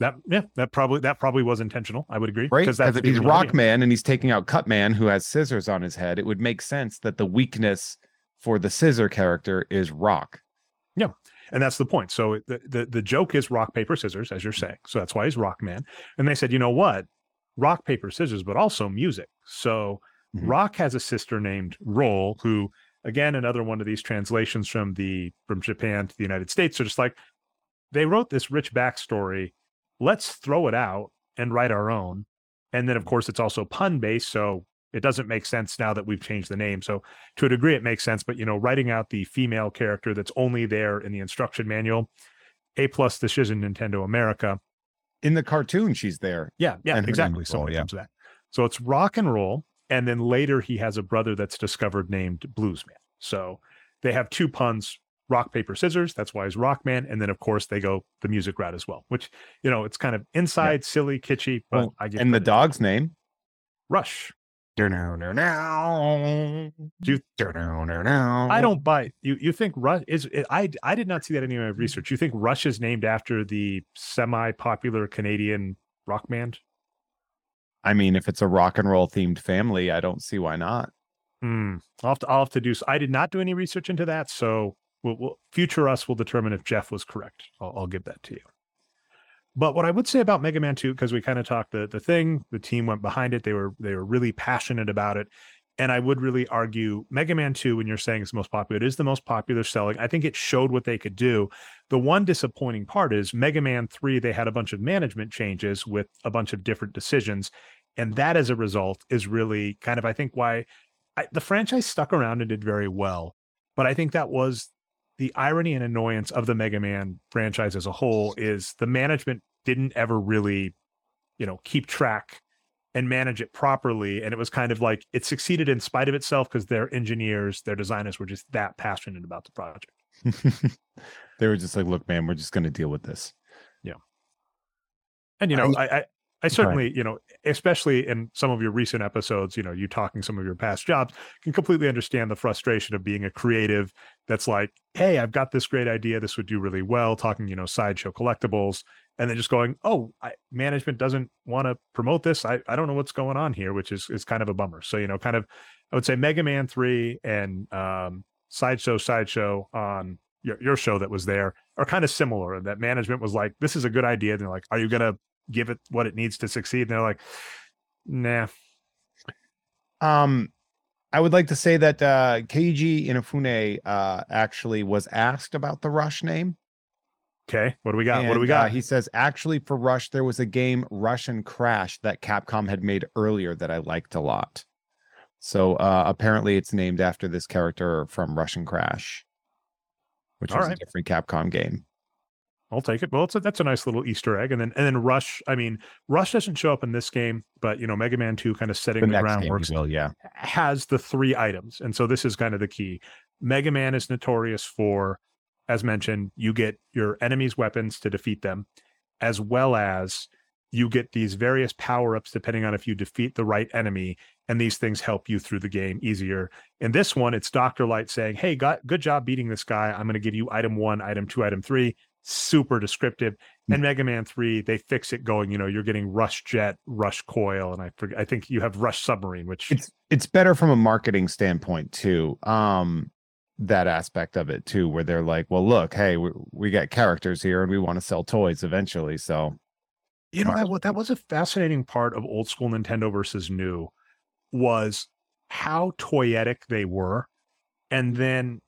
[SPEAKER 1] That yeah, that probably that probably was intentional. I would agree.
[SPEAKER 2] Right. Because if he's Rockman and he's taking out Cutman who has scissors on his head, it would make sense that the weakness for the scissor character is Rock.
[SPEAKER 1] Yeah. And that's the point. So the, the the joke is rock, paper, scissors, as you're mm. saying. So that's why he's Rockman. And they said, you know what? rock, paper, scissors, but also music. So mm-hmm. Rock has a sister named Roll, who again, another one of these translations from the from Japan to the United States are just like they wrote this rich backstory. Let's throw it out and write our own. And then of course it's also pun based. So it doesn't make sense now that we've changed the name. So to a degree it makes sense, but you know, writing out the female character that's only there in the instruction manual, A plus decision Nintendo America
[SPEAKER 2] in the cartoon she's there.
[SPEAKER 1] Yeah, yeah, and exactly. So yeah. that. So it's rock and roll, and then later he has a brother that's discovered named Bluesman. So they have two puns: rock paper scissors. That's why he's Rockman, and then of course they go the music route as well. Which you know it's kind of inside, yeah. silly, kitschy, but well, I
[SPEAKER 2] get. And the dog's name,
[SPEAKER 1] Rush.
[SPEAKER 2] Do
[SPEAKER 1] you, I don't buy you. You think Rush is? I I did not see that in any of my mm. research. You think Rush is named after the semi-popular Canadian rock band?
[SPEAKER 2] I mean, if it's a rock and roll themed family, I don't see why not.
[SPEAKER 1] Hmm. I'll have to. I'll have to do. So I did not do any research into that, so we'll, we'll, future us will determine if Jeff was correct. I'll, I'll give that to you. But what I would say about Mega Man 2, because we kind of talked the the thing, the team went behind it. They were they were really passionate about it. And I would really argue Mega Man 2, when you're saying it's the most popular, it is the most popular selling. I think it showed what they could do. The one disappointing part is Mega Man 3, they had a bunch of management changes with a bunch of different decisions. And that as a result is really kind of, I think, why I, the franchise stuck around and did very well. But I think that was the irony and annoyance of the Mega Man franchise as a whole is the management didn't ever really, you know, keep track and manage it properly. And it was kind of like it succeeded in spite of itself because their engineers, their designers were just that passionate about the project. <laughs>
[SPEAKER 2] they were just like, look, man, we're just going to deal with this.
[SPEAKER 1] Yeah. And, you know, I, I, I certainly, right. you know, especially in some of your recent episodes, you know, you talking some of your past jobs, can completely understand the frustration of being a creative that's like, hey, I've got this great idea. This would do really well. Talking, you know, sideshow collectibles, and then just going, oh, I, management doesn't want to promote this. I, I don't know what's going on here, which is is kind of a bummer. So, you know, kind of, I would say Mega Man 3 and um, Sideshow Sideshow on your, your show that was there are kind of similar. That management was like, this is a good idea. And they're like, are you going to give it what it needs to succeed. And they're like, nah.
[SPEAKER 2] Um, I would like to say that uh, Keiji Inafune uh, actually was asked about the Rush name.
[SPEAKER 1] Okay, what do we got? And, what do we got?
[SPEAKER 2] Uh, he says, actually, for Rush, there was a game, Rush and Crash, that Capcom had made earlier that I liked a lot. So uh, apparently, it's named after this character from Rush and Crash, which All was right. a different Capcom game.
[SPEAKER 1] I'll take it. Well, it's a, that's a nice little Easter egg, and then and then Rush. I mean, Rush doesn't show up in this game, but you know, Mega Man Two kind of setting the, the groundwork.
[SPEAKER 2] Will, yeah,
[SPEAKER 1] has the three items, and so this is kind of the key. Mega Man is notorious for, as mentioned, you get your enemy's weapons to defeat them, as well as you get these various power ups depending on if you defeat the right enemy, and these things help you through the game easier. In this one, it's Dr. Light saying, Hey, got, good job beating this guy. I'm going to give you item one, item two, item three. Super descriptive. Mm-hmm. And Mega Man 3, they fix it going, you know, you're getting Rush Jet, Rush Coil, and I forget, I think you have Rush Submarine, which
[SPEAKER 2] it's it's better from a marketing standpoint too. Um that aspect of it too, where they're like, well, look, hey, we, we got characters here and we want to sell toys eventually. So
[SPEAKER 1] you know, that, that was a fascinating part of old school Nintendo versus new was how toyetic they were. And then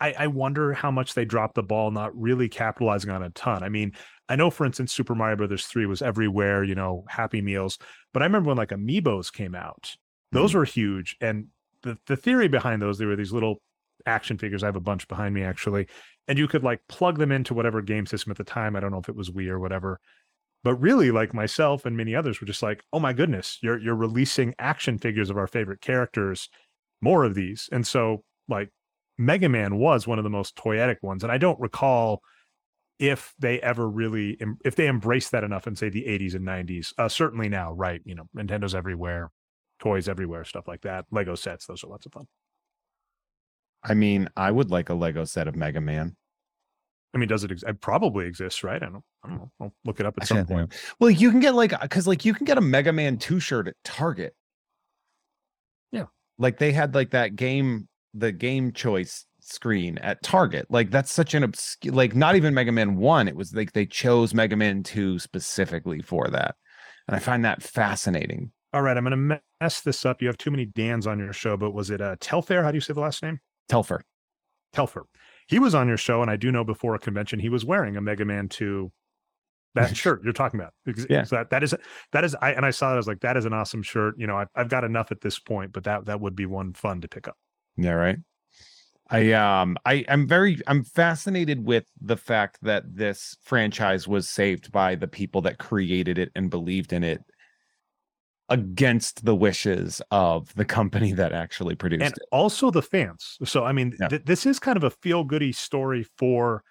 [SPEAKER 1] I, I, wonder how much they dropped the ball, not really capitalizing on a ton. I mean, I know, for instance, Super Mario Brothers 3 was everywhere, you know, Happy Meals. But I remember when like Amiibos came out, those mm-hmm. were huge. And the, the theory behind those, they were these little action figures. I have a bunch behind me actually. And you could like plug them into whatever game system at the time. I don't know if it was Wii or whatever but really like myself and many others were just like oh my goodness you're you're releasing action figures of our favorite characters more of these and so like mega man was one of the most toyetic ones and i don't recall if they ever really if they embrace that enough in say the 80s and 90s uh, certainly now right you know nintendo's everywhere toys everywhere stuff like that lego sets those are lots of fun
[SPEAKER 2] i mean i would like a lego set of mega man
[SPEAKER 1] I mean, does it, ex- it probably exists, right? I don't, I don't know. I'll look it up at some point.
[SPEAKER 2] Well, you can get like, cause like you can get a Mega Man 2 shirt at Target.
[SPEAKER 1] Yeah.
[SPEAKER 2] Like they had like that game, the game choice screen at Target. Like that's such an obscure, like not even Mega Man 1. It was like they chose Mega Man 2 specifically for that. And I find that fascinating.
[SPEAKER 1] All right. I'm going to mess this up. You have too many Dans on your show, but was it uh, Telfair? How do you say the last name?
[SPEAKER 2] Telfer.
[SPEAKER 1] Telfer he was on your show, and I do know before a convention he was wearing a Mega Man 2 that <laughs> shirt you're talking about. Yeah. So that, that is that is I and I saw it, I was like, that is an awesome shirt. You know, I've I've got enough at this point, but that that would be one fun to pick up.
[SPEAKER 2] Yeah, right. I um I I'm very I'm fascinated with the fact that this franchise was saved by the people that created it and believed in it against the wishes of the company that actually produced it.
[SPEAKER 1] and
[SPEAKER 2] it.
[SPEAKER 1] also the fans. So I mean, yeah. th- this is kind of a feel goody story for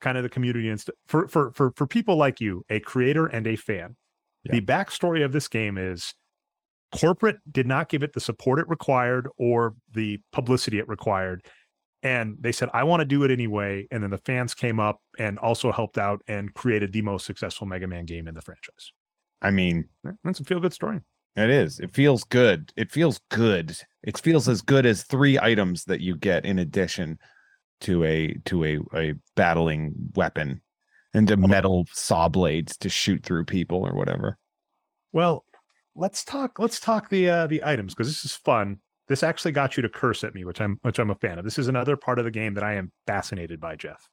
[SPEAKER 1] kind of the community and st- for for for for people like you, a creator and a fan. Yeah. The backstory of this game is corporate did not give it the support it required or the publicity it required. And they said, I want to do it anyway. And then the fans came up and also helped out and created the most successful Mega Man game in the franchise.
[SPEAKER 2] I mean,
[SPEAKER 1] that's a feel good story.
[SPEAKER 2] It is. It feels good. It feels good. It feels as good as three items that you get in addition to a to a a battling weapon and to metal saw blades to shoot through people or whatever.
[SPEAKER 1] Well, let's talk let's talk the uh the items because this is fun. This actually got you to curse at me, which I'm which I'm a fan of. This is another part of the game that I am fascinated by, Jeff.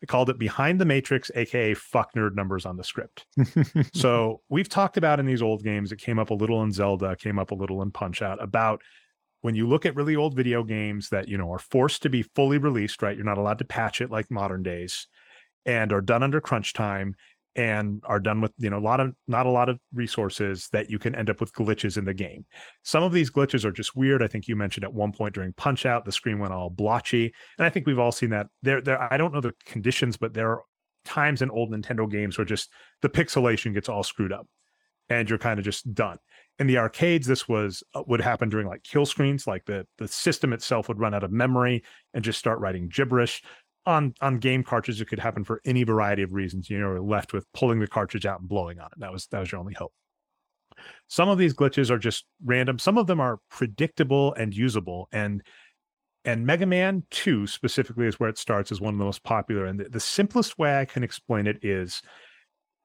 [SPEAKER 1] They called it Behind the Matrix, aka fuck nerd numbers on the script. <laughs> so we've talked about in these old games, it came up a little in Zelda, came up a little in Punch Out about when you look at really old video games that, you know, are forced to be fully released, right? You're not allowed to patch it like modern days and are done under crunch time and are done with you know a lot of not a lot of resources that you can end up with glitches in the game. Some of these glitches are just weird. I think you mentioned at one point during punch out the screen went all blotchy and i think we've all seen that. There there i don't know the conditions but there are times in old nintendo games where just the pixelation gets all screwed up and you're kind of just done. In the arcades this was uh, would happen during like kill screens like the the system itself would run out of memory and just start writing gibberish on on game cartridges, it could happen for any variety of reasons. You know, you're left with pulling the cartridge out and blowing on it. That was that was your only hope. Some of these glitches are just random. Some of them are predictable and usable. And and Mega Man 2 specifically is where it starts as one of the most popular. And the, the simplest way I can explain it is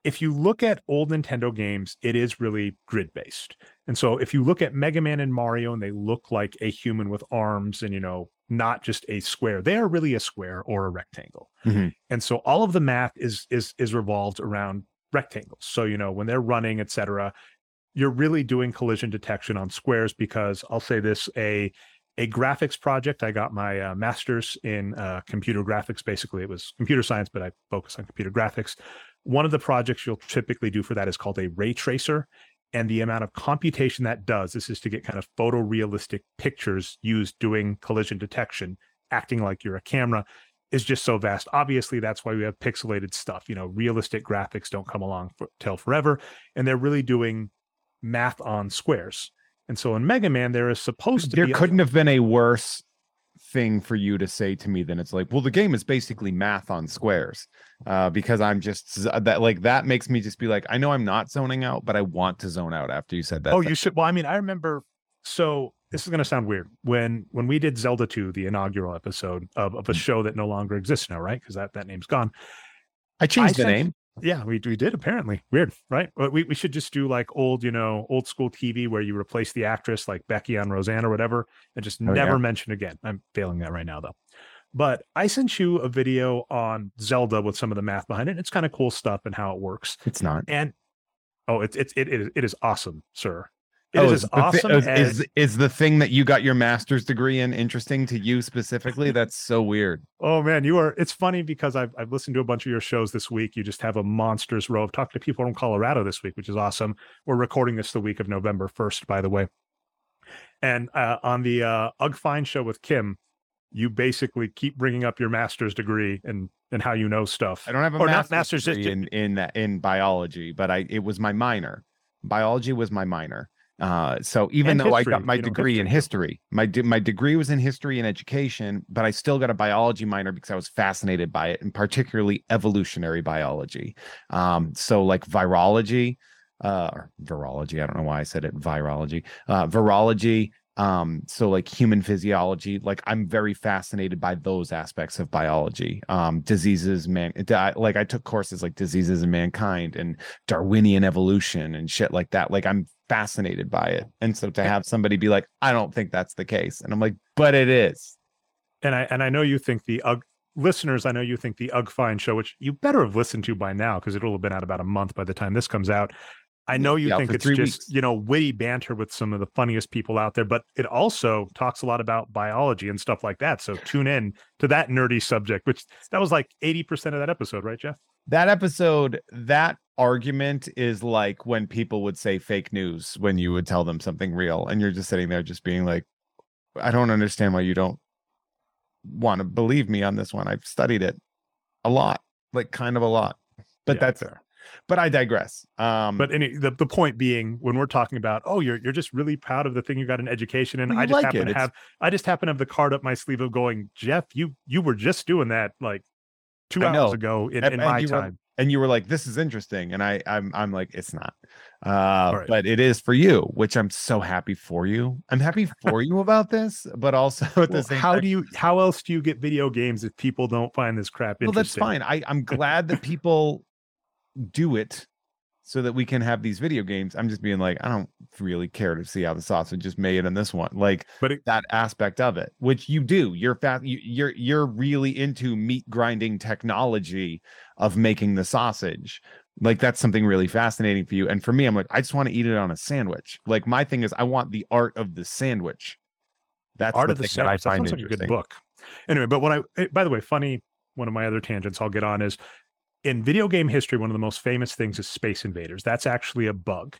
[SPEAKER 1] if you look at old Nintendo games, it is really grid based. And so if you look at Mega Man and Mario and they look like a human with arms and, you know, not just a square, they are really a square or a rectangle. Mm-hmm. And so all of the math is is is revolved around rectangles. So, you know, when they're running, etc., you're really doing collision detection on squares because I'll say this a a graphics project. I got my uh, master's in uh, computer graphics. Basically, it was computer science, but I focus on computer graphics. One of the projects you'll typically do for that is called a ray tracer. And the amount of computation that does, this is to get kind of photorealistic pictures used doing collision detection, acting like you're a camera, is just so vast. Obviously, that's why we have pixelated stuff. You know, realistic graphics don't come along for, till forever, and they're really doing math on squares. And so in Mega Man, there is supposed to
[SPEAKER 2] there
[SPEAKER 1] be There
[SPEAKER 2] couldn't have been a worse thing for you to say to me then it's like, well, the game is basically math on squares. Uh, because I'm just that like that makes me just be like, I know I'm not zoning out, but I want to zone out after you said that.
[SPEAKER 1] Oh,
[SPEAKER 2] thing.
[SPEAKER 1] you should. Well, I mean, I remember. So this is going to sound weird when when we did Zelda 2, the inaugural episode of, of a
[SPEAKER 2] Mm.
[SPEAKER 1] show that no longer exists now, right? Because that that name's gone.
[SPEAKER 2] I changed
[SPEAKER 1] I
[SPEAKER 2] the
[SPEAKER 1] sent-
[SPEAKER 2] name.
[SPEAKER 1] Yeah, we we did apparently. Weird, right? But we we should just do like old, you know, old school TV where you replace the actress like Becky on Roseanne or whatever, and just
[SPEAKER 2] Oh,
[SPEAKER 1] never
[SPEAKER 2] yeah.
[SPEAKER 1] mention again. I'm failing that right now though. But I sent you a video on Zelda with some of the math behind it. It's kind of cool stuff and how it works.
[SPEAKER 2] It's not.
[SPEAKER 1] And oh, it's it's it is it is awesome, sir. It
[SPEAKER 2] oh,
[SPEAKER 1] is
[SPEAKER 2] is thi-
[SPEAKER 1] awesome
[SPEAKER 2] is,
[SPEAKER 1] as
[SPEAKER 2] is is the thing that you got your master's degree in interesting to you specifically? That's so weird.
[SPEAKER 1] Oh man, you are. It's funny because I've I've listened to a bunch of your shows this week. You just have a monstrous row. I've talked to people from Colorado this week, which is awesome. We're recording this the week of November first, by the way. And uh, on the uh, Ugg Fine show with Kim, you basically keep bringing up your master's degree and and how you know stuff.
[SPEAKER 2] I don't have a
[SPEAKER 1] Or
[SPEAKER 2] master's,
[SPEAKER 1] master's,
[SPEAKER 2] degree in in that in biology, but I it was my minor. Biology was my minor. Uh, so even
[SPEAKER 1] And
[SPEAKER 2] though I got my
[SPEAKER 1] know,
[SPEAKER 2] degree in history, my de- my degree was in history and education, but I still got a biology minor because I was fascinated by it, and particularly evolutionary biology. Um, so like virology, uh, or virology. I don't know why I said it. Virology, uh, virology. Um, so like human physiology, like I'm very fascinated by those aspects of biology. Um, diseases, man, di- like I took courses like diseases in mankind and Darwinian evolution and shit like that. Like I'm fascinated by it. And so to have somebody be like, I don't think that's the case, and I'm like, but it is.
[SPEAKER 1] and I and I know you think the Ugg listeners, I know you think the Ugg Fine show, which you better have listened to by now because it'll have been out about a month by the time this comes out. I know you
[SPEAKER 2] Yeah,
[SPEAKER 1] think it's just
[SPEAKER 2] weeks.
[SPEAKER 1] you know witty banter with some of the funniest people out there, but it also talks a lot about biology and stuff like that. So tune in to that nerdy subject, which that was like eighty percent of that episode, right, Jeff?
[SPEAKER 2] That episode, that argument is like when people would say fake news when you would tell them something real, and you're just sitting there just being like, I don't understand why you don't want to believe me on this one. I've studied it a lot, like kind of a lot. But
[SPEAKER 1] Yeah,
[SPEAKER 2] that's
[SPEAKER 1] fair.
[SPEAKER 2] But I digress. Um
[SPEAKER 1] But any the, the point being, when we're talking about, oh, you're you're just really proud of the thing you got in education, and
[SPEAKER 2] Well,
[SPEAKER 1] I just
[SPEAKER 2] like
[SPEAKER 1] happen
[SPEAKER 2] it.
[SPEAKER 1] to
[SPEAKER 2] It's-
[SPEAKER 1] have I just happen to have the card up my sleeve of going, Jeff, you you were just doing that like two hours ago in,
[SPEAKER 2] And-
[SPEAKER 1] in my
[SPEAKER 2] you were-
[SPEAKER 1] time.
[SPEAKER 2] and you were like this is interesting and i i'm i'm like it's not uh
[SPEAKER 1] right.
[SPEAKER 2] but it is for you which i'm so happy for you i'm happy for you about this but also <laughs> at the
[SPEAKER 1] Well, how
[SPEAKER 2] time,
[SPEAKER 1] do you how else do you get video games if people don't find this crap
[SPEAKER 2] well that's fine i i'm <laughs> glad that people do it so that we can have these video games i'm just being like i don't really care to see how the sausage is made in this one like
[SPEAKER 1] But it,
[SPEAKER 2] that aspect of it which you do you're fast you, you're you're really into meat grinding technology of making the sausage like that's something really fascinating for you and for me i'm like i just want to eat it on a sandwich like my thing is i want the art of the sandwich that's
[SPEAKER 1] Art
[SPEAKER 2] the
[SPEAKER 1] of the
[SPEAKER 2] thing that i
[SPEAKER 1] Sandwich, that
[SPEAKER 2] find
[SPEAKER 1] sounds like a good book. Anyway, but when I eh, by the way, funny one of my other tangents I'll get on is in video game history, one of the most famous things is Space Invaders. That's actually a bug.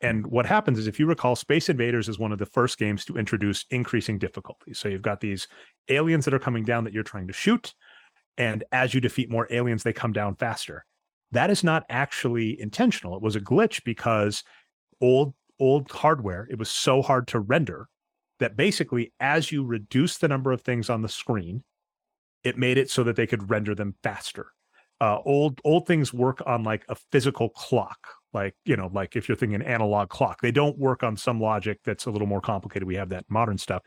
[SPEAKER 1] And what happens is, if you recall, Space Invaders is one of the first games to introduce increasing difficulty. So you've got these aliens that are coming down that you're trying to shoot. And as you defeat more aliens, they come down faster. That is not actually intentional. It was a glitch because old old hardware, it was so hard to render that basically as you reduce the number of things on the screen, it made it so that they could render them faster. Uh, old old things work on like a physical clock, like you know, like if you're thinking analog clock, they don't work on some logic that's a little more complicated. We have that modern stuff,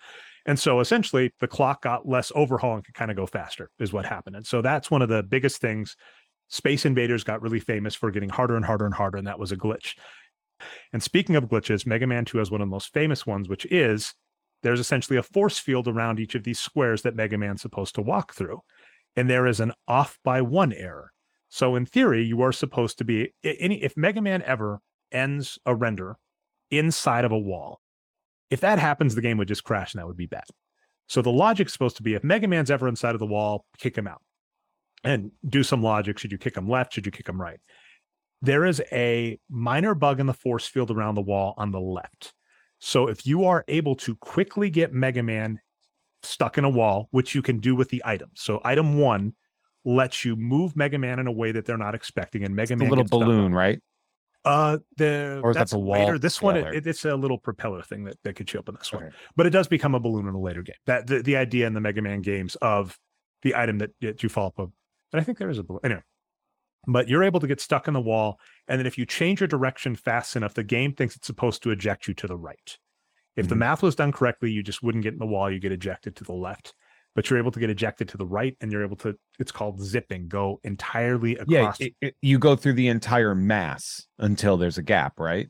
[SPEAKER 1] and so essentially the clock got less overhaul and could kind of go faster, is what happened. And so that's one of the biggest things. Space Invaders got really famous for getting harder and harder and harder, and that was a glitch. And speaking of glitches, Mega Man 2 has one of the most famous ones, which is there's essentially a force field around each of these squares that Mega Man's supposed to walk through. And there is an off by one error. So in theory, you are supposed to be any if Mega Man ever ends a render inside of a wall, if that happens, the game would just crash and that would be bad. So the logic's supposed to be if Mega Man's ever inside of the wall, kick him out. And do some logic. Should you kick him left? Should you kick him right? There is a minor bug in the force field around the wall on the left. So if you are able to quickly get Mega Man stuck in a wall, which you can do with the items. So item one lets you move Mega Man in a way that they're not expecting, and Mega
[SPEAKER 2] it's
[SPEAKER 1] Man
[SPEAKER 2] a little balloon, right?
[SPEAKER 1] Uh, the
[SPEAKER 2] or is that the wall?
[SPEAKER 1] Later. This one, it, it's a little propeller thing that, that gets you up in this
[SPEAKER 2] Okay.
[SPEAKER 1] one, but it does become a balloon in a later game. That the, the idea in the Mega Man games of the item that, that you fall up of, but I think there is a balloon anyway. But you're able to get stuck in the wall, and then if you change your direction fast enough, the game thinks it's supposed to eject you to the right. If the
[SPEAKER 2] Mhm.
[SPEAKER 1] math was done correctly, you just wouldn't get in the wall; you get ejected to the left. But you're able to get ejected to the right, and you're able to. It's called zipping. Go entirely
[SPEAKER 2] Yeah,
[SPEAKER 1] across.
[SPEAKER 2] it, it- you go through the entire mass until there's a gap, right?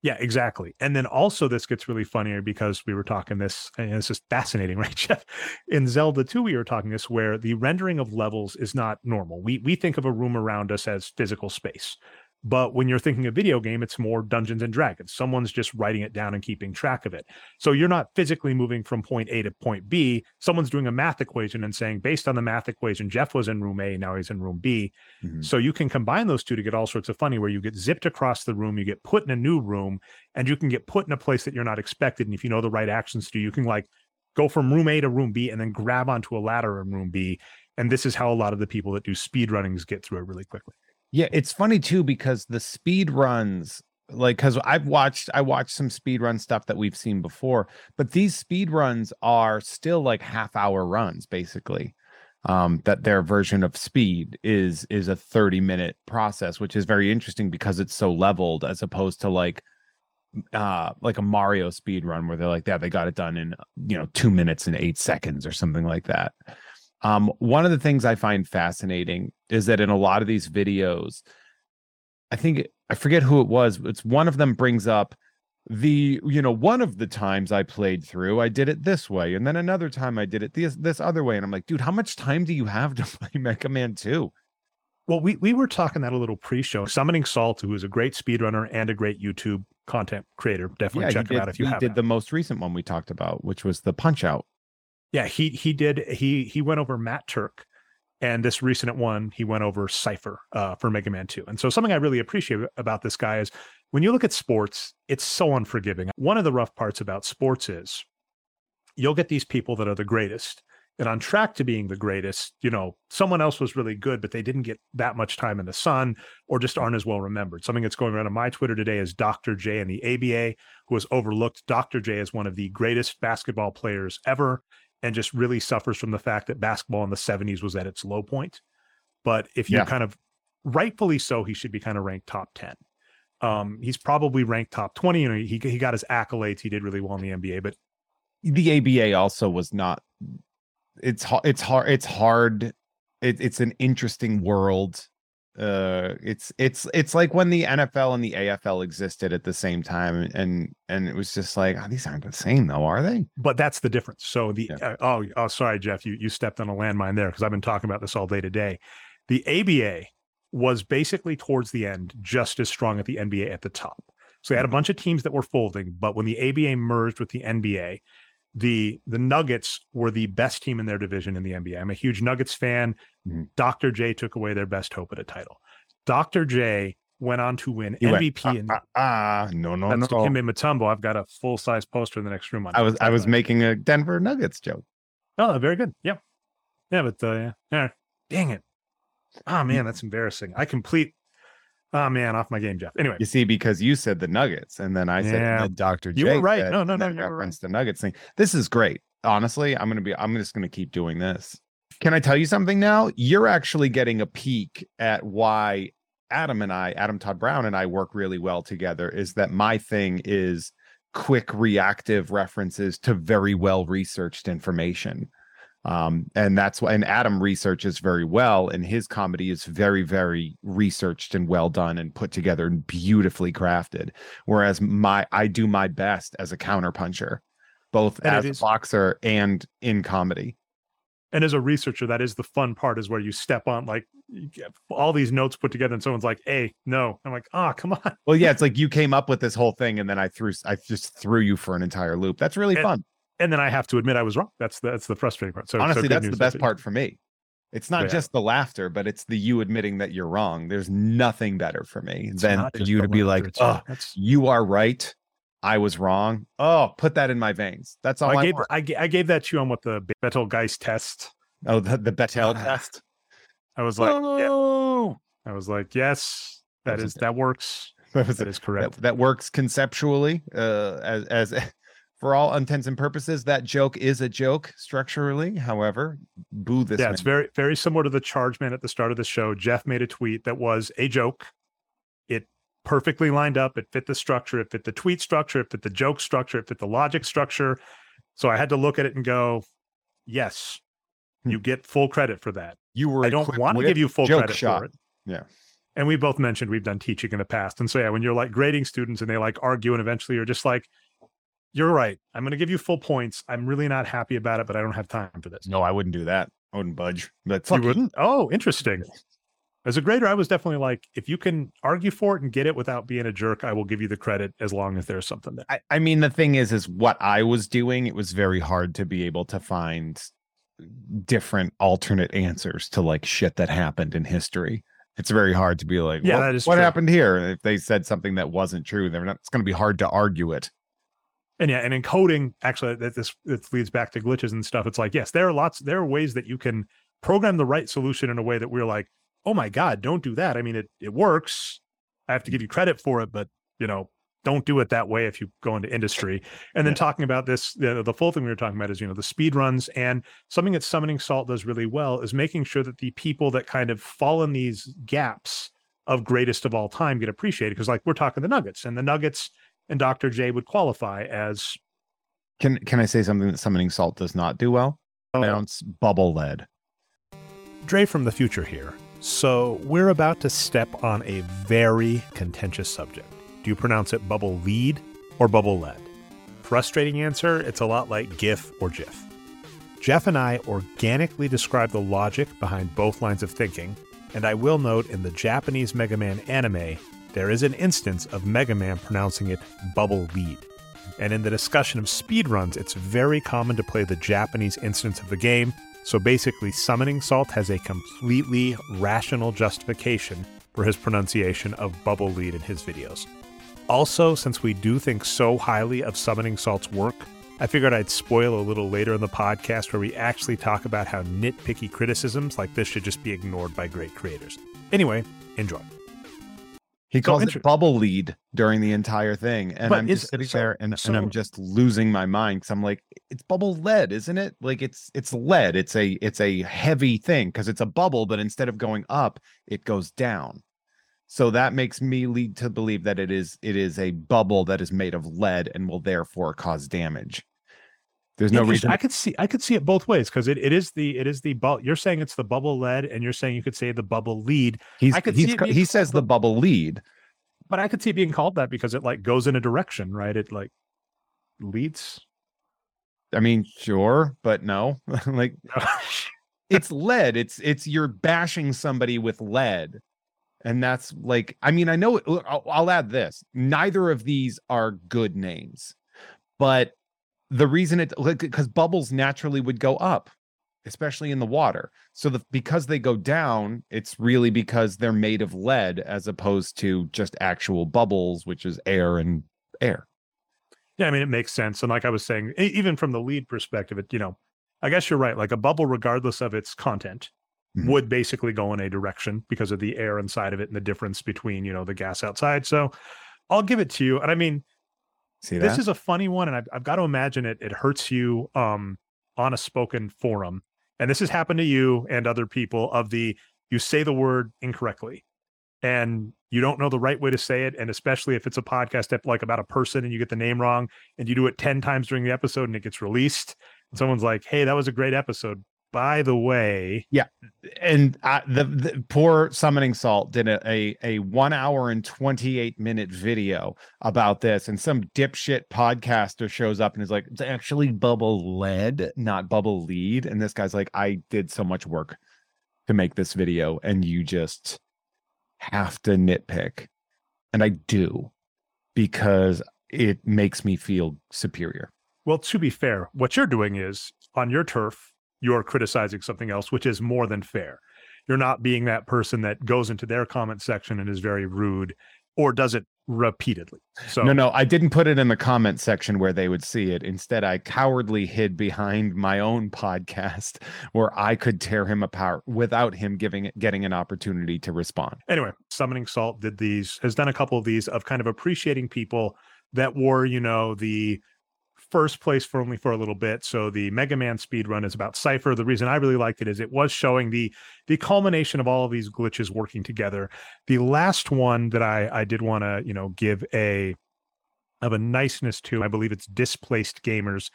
[SPEAKER 1] Yeah, exactly. And then also this gets really funnier because we were talking this, and it's just fascinating, <laughs> right, Jeff? In Zelda 2, we were talking this where the rendering of levels is not normal. We we think of a room around us as physical space. But when you're thinking a video game, it's more Dungeons and Dragons. Someone's just writing it down and keeping track of it. So you're not physically moving from point A to point B. Someone's doing a math equation and saying, based on the math equation, Jeff was in room A, now he's in room B.
[SPEAKER 2] Mhm.
[SPEAKER 1] So you can combine those two to get all sorts of funny where you get zipped across the room, you get put in a new room, and you can get put in a place that you're not expected. And if you know the right actions to do, you can like go from room A to room B and then grab onto a ladder in room B. And this is how a lot of the people that do speed runnings get through it really quickly.
[SPEAKER 2] Yeah, it's funny too because the speed runs, like, because I've watched, I watched some speed run stuff that we've seen before, but these speed runs are still like half hour runs, basically. Um, that their version of speed is is a 30 minute process, which is very interesting because it's so leveled as opposed to like uh like a Mario speed run where they're like, yeah, they got it done in you know two minutes and eight seconds or something like that. Um, one of the things I find fascinating is that in a lot of these videos, I think I forget who it was. It's one of them brings up the you know one of the times I played through, I did it this way, and then another time I did it this this other way, and I'm like, dude, how much time do you have to <laughs> play Mega Man Two?
[SPEAKER 1] Well, we, we were talking that a little pre-show. Summoning Salt, who is a great speedrunner and a great YouTube content creator. Definitely
[SPEAKER 2] he
[SPEAKER 1] check him out if you
[SPEAKER 2] he
[SPEAKER 1] have
[SPEAKER 2] did the most recent one we talked about, which was the Punch Out.
[SPEAKER 1] Yeah, he he did he he went over Matt Turk and this recent one he went over Cyghfer uh, for Mega Man 2. And so something I really appreciate about this guy is when you look at sports, it's so unforgiving. One of the rough parts about sports is you'll get these people that are the greatest and on track to being the greatest, you know, someone else was really good, but they didn't get that much time in the sun or just aren't as well remembered. Something that's going around on my Twitter today is Dr. J and the ABA, who was overlooked. Dr. J is one of the greatest basketball players ever and just really suffers from the fact that basketball in the 70s was at its low point. But if you
[SPEAKER 2] Yeah.
[SPEAKER 1] kind of rightfully so, he should be kind of ranked top 10. Um, he's probably ranked top 20. You know, he, he got his accolades. He did really well in the NBA, but
[SPEAKER 2] the ABA also was not. It's hard. It's hard. It's hard. It, it's an interesting world. Uh, it's it's it's like when the NFL and the AFL existed at the same time, and and it was just like oh, these aren't the same though, are they?
[SPEAKER 1] but that's the difference. So the
[SPEAKER 2] Yeah.
[SPEAKER 1] uh, oh oh sorry Jeff, you you stepped on a landmine there because I've been talking about this all day today. The ABA was basically towards the end just as strong at the NBA at the top. So they had a bunch of teams that were folding, but when the ABA merged with the NBA, the the Nuggets were the best team in their division in the NBA. I'm a huge Nuggets fan. Dr. J took away their best hope at a title. Dr. J went on to win
[SPEAKER 2] He went,
[SPEAKER 1] MVP and
[SPEAKER 2] ah, ah, ah, no no
[SPEAKER 1] that's
[SPEAKER 2] no.
[SPEAKER 1] Dikembe Mutombo. I've got a full size poster in the next room. On
[SPEAKER 2] I was I was
[SPEAKER 1] making.
[SPEAKER 2] making a Denver Nuggets joke.
[SPEAKER 1] Oh, very good. Yeah. Yeah, but uh yeah. yeah. Dang it. Oh man, that's embarrassing. I complete oh man, off my game, Jeff. Anyway.
[SPEAKER 2] You see, because you said the Nuggets, and then I said
[SPEAKER 1] Yeah.
[SPEAKER 2] and Dr.
[SPEAKER 1] You were right.
[SPEAKER 2] said
[SPEAKER 1] No, no, no, you were
[SPEAKER 2] reference the Nuggets thing. This is great. Honestly, I'm gonna be. I'm just gonna keep doing this. Can I tell you something now? You're actually getting a peek at why Adam and I, Adam Todd Brown and I, work really well together. Is that my thing? Is quick reactive references to very well researched information. Um, and that's why and Adam researches very well, and his comedy is very, very researched and well done and put together and beautifully crafted. Whereas my I do my best as a counterpuncher, both
[SPEAKER 1] And
[SPEAKER 2] as a boxer and in comedy.
[SPEAKER 1] And as a researcher, that is the fun part is where you step on like you get all these notes put together and someone's like, hey, no. I'm like, oh, come on.
[SPEAKER 2] Well, yeah, it's like you came up with this whole thing, and then I threw I just threw you for an entire loop. That's really
[SPEAKER 1] And-
[SPEAKER 2] fun.
[SPEAKER 1] And then I have to admit I was wrong. That's the, that's the frustrating part. So so
[SPEAKER 2] Honestly,
[SPEAKER 1] good
[SPEAKER 2] that's the best
[SPEAKER 1] that-
[SPEAKER 2] part for me. It's not
[SPEAKER 1] Yeah.
[SPEAKER 2] just the laughter, but it's the you admitting that you're wrong. There's nothing better for me
[SPEAKER 1] It's
[SPEAKER 2] than
[SPEAKER 1] not
[SPEAKER 2] for
[SPEAKER 1] just
[SPEAKER 2] you to be like, oh, you are right I was wrong. Oh, put that in my veins. That's all
[SPEAKER 1] I,
[SPEAKER 2] I,
[SPEAKER 1] gave. I, I gave that to you on what the Betelgeuse test.
[SPEAKER 2] Oh, the, the Bettel <laughs> test.
[SPEAKER 1] I was like, yeah.
[SPEAKER 2] oh,
[SPEAKER 1] I was like, yes, that
[SPEAKER 2] That's
[SPEAKER 1] is that works. <laughs>
[SPEAKER 2] that was
[SPEAKER 1] That is
[SPEAKER 2] that,
[SPEAKER 1] correct.
[SPEAKER 2] that works conceptually. Uh, as as <laughs> for all intents and purposes, that joke is a joke structurally. However, boo this.
[SPEAKER 1] yeah,
[SPEAKER 2] man.
[SPEAKER 1] it's very very similar to the charge man at the start of the show. Jeff made a tweet that was a joke. Perfectly lined up. It fit the structure. It fit the tweet structure. It fit the joke structure. It fit the logic structure. So I had to look at it and go, yes,
[SPEAKER 2] Hmm.
[SPEAKER 1] you get full credit for that.
[SPEAKER 2] you were.
[SPEAKER 1] I don't want to give you full credit
[SPEAKER 2] shot.
[SPEAKER 1] for it.
[SPEAKER 2] Yeah.
[SPEAKER 1] And we both mentioned we've done teaching in the past. And so yeah, when you're like grading students and they like argue and eventually you're just like, you're right. I'm going to give you full points. I'm really not happy about it, but I don't have time for this.
[SPEAKER 2] No, I wouldn't do that. I wouldn't budge. But
[SPEAKER 1] You wouldn't? Oh, interesting. As a grader, I was definitely like, if you can argue for it and get it without being a jerk, I will give you the credit as long as there's something there.
[SPEAKER 2] I, I mean, the thing is, is what I was doing. It was very hard to be able to find different alternate answers to like shit that happened in history. It's very hard to be like,
[SPEAKER 1] Yeah,
[SPEAKER 2] "Well,
[SPEAKER 1] that is
[SPEAKER 2] what
[SPEAKER 1] true.
[SPEAKER 2] happened here. If they said something that wasn't true, they're not. It's going to be hard to argue it.
[SPEAKER 1] And yeah, and in coding, actually, that this this leads back to glitches and stuff. It's like, yes, there are lots, there are ways that you can program the right solution in a way that we're like, oh my god, don't do that. I mean, it it works. I have to give you credit for it, but you know, don't do it that way if you go into industry. And then
[SPEAKER 2] Yeah.
[SPEAKER 1] talking about this, the, the full thing we were talking about is you know the speed runs and something that summoning salt does really well is making sure that the people that kind of fall in these gaps of greatest of all time get appreciated because like we're talking the Nuggets and the Nuggets and Dr. J would qualify as
[SPEAKER 2] Can Can I say something that summoning salt does not do well? Oh. Bounce bubble lead.
[SPEAKER 1] Dre from the future here. So, we're about to step on a very contentious subject. Do you pronounce it bubble lead or bubble lead? Frustrating answer it's a lot like GIF or GIF. Jeff and I organically describe the logic behind both lines of thinking, and I will note in the Japanese Mega Man anime, there is an instance of Mega Man pronouncing it bubble lead. And in the discussion of speedruns, it's very common to play the Japanese instance of the game so basically, Summoning Salt has a completely rational justification for his pronunciation of Bubble Lead in his videos. Also, since we do think so highly of Summoning Salt's work, I figured I'd spoil a little later in the podcast where we actually talk about how nitpicky criticisms like this should just be ignored by great creators. Anyway, enjoy.
[SPEAKER 2] He calls
[SPEAKER 1] inter-
[SPEAKER 2] it bubble lead during the entire thing, and
[SPEAKER 1] But
[SPEAKER 2] I'm just sitting
[SPEAKER 1] so-
[SPEAKER 2] there and, and I'm just losing my mind because I'm like, it's bubble lead, isn't it? Like it's it's lead. It's a it's a heavy thing because it's a bubble, but instead of going up, it goes down. So that makes me lead to believe that it is it is a bubble that is made of lead and will therefore cause damage. There's no reason.
[SPEAKER 1] I could see I could see it both ways because it, it is the it is the bu- you're saying it's the bubble lead and you're saying you could say the bubble lead
[SPEAKER 2] He's,
[SPEAKER 1] I could
[SPEAKER 2] he's
[SPEAKER 1] being
[SPEAKER 2] he says the bubble lead.
[SPEAKER 1] but I could see it being called that because it like goes in a direction, right? It like leads.
[SPEAKER 2] I mean, sure, but no. <laughs> like <laughs> it's lead. It's it's you're bashing somebody with lead. And that's like, I mean, I know I'll, I'll add this. Neither of these are good names, but the reason it like because bubbles naturally would go up, especially in the water. So the because they go down, it's really because they're made of lead as opposed to just actual bubbles, which is air and air.
[SPEAKER 1] yeah, I mean it makes sense. And like I was saying, even from the lead perspective, it you know, I guess you're right. Like a bubble, regardless of its content,
[SPEAKER 2] Mhm.
[SPEAKER 1] would basically go in a direction because of the air inside of it and the difference between you know the gas outside. So I'll give it to you. And I mean,
[SPEAKER 2] See
[SPEAKER 1] this is a funny one, and I've, I've got to imagine it. It hurts you um, on a spoken forum, and this has happened to you and other people. Of the you say the word incorrectly, and you don't know the right way to say it, and especially if it's a podcast ep- like about a person and you get the name wrong, and you do it ten times during the episode and it gets released, and someone's like, "Hey, that was a great episode." By the way,
[SPEAKER 2] Yeah, and the, the poor summoning salt did a, a a one hour and 28 minute video about this. And some dipshit podcaster shows up and is like it's actually bubble lead not bubble lead. And this guy's like i did so much work to make this video and you just have to nitpick. And i do because it makes me feel superior.
[SPEAKER 1] Well, to be fair, what you're doing is on your turf, you're criticizing something else, which is more than fair. You're not being that person that goes into their comment section and is very rude or does it repeatedly. So
[SPEAKER 2] no, no, I didn't put it in the comment section where they would see it. Instead, I cowardly hid behind my own podcast <laughs> where I could tear him apart without him giving it getting an opportunity to respond.
[SPEAKER 1] Anyway, Summoning Salt did these, has done a couple of these of kind of appreciating people that were, you know, the first place for only for a little bit. So the Mega Man speed run is about Cyghfer. The reason I really liked it is it was showing the the culmination of all of these glitches working together. The last one that I I did want to you know give a of a niceness to, I believe it's Displaced Gamers.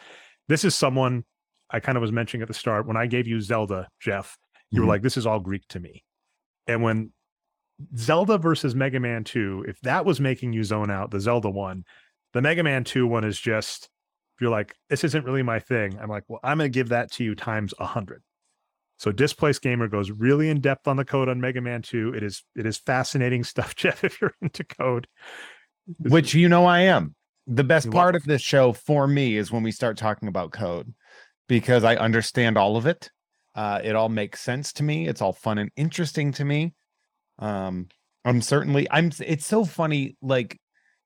[SPEAKER 1] This is someone I kind of was mentioning at the start when I gave you Zelda, Jeff. You mm-hmm. were like, "This is all Greek to me," and when Zelda versus Mega Man 2, if that was making you zone out, the Zelda one, the Mega Man 2 one is just if you're like, this isn't really my thing, I'm like, well, I'm going to give that to you times a hundred. So Displaced Gamer goes really in depth on the code on Mega Man 2. It is it is fascinating <laughs> stuff, Jeff, if you're into code.
[SPEAKER 2] Which you know I am. The best part of this show for me is when we start talking about code because I understand all of it. Uh, it all makes sense to me. It's all fun and interesting to me. Um, I'm certainly I'm it's so funny like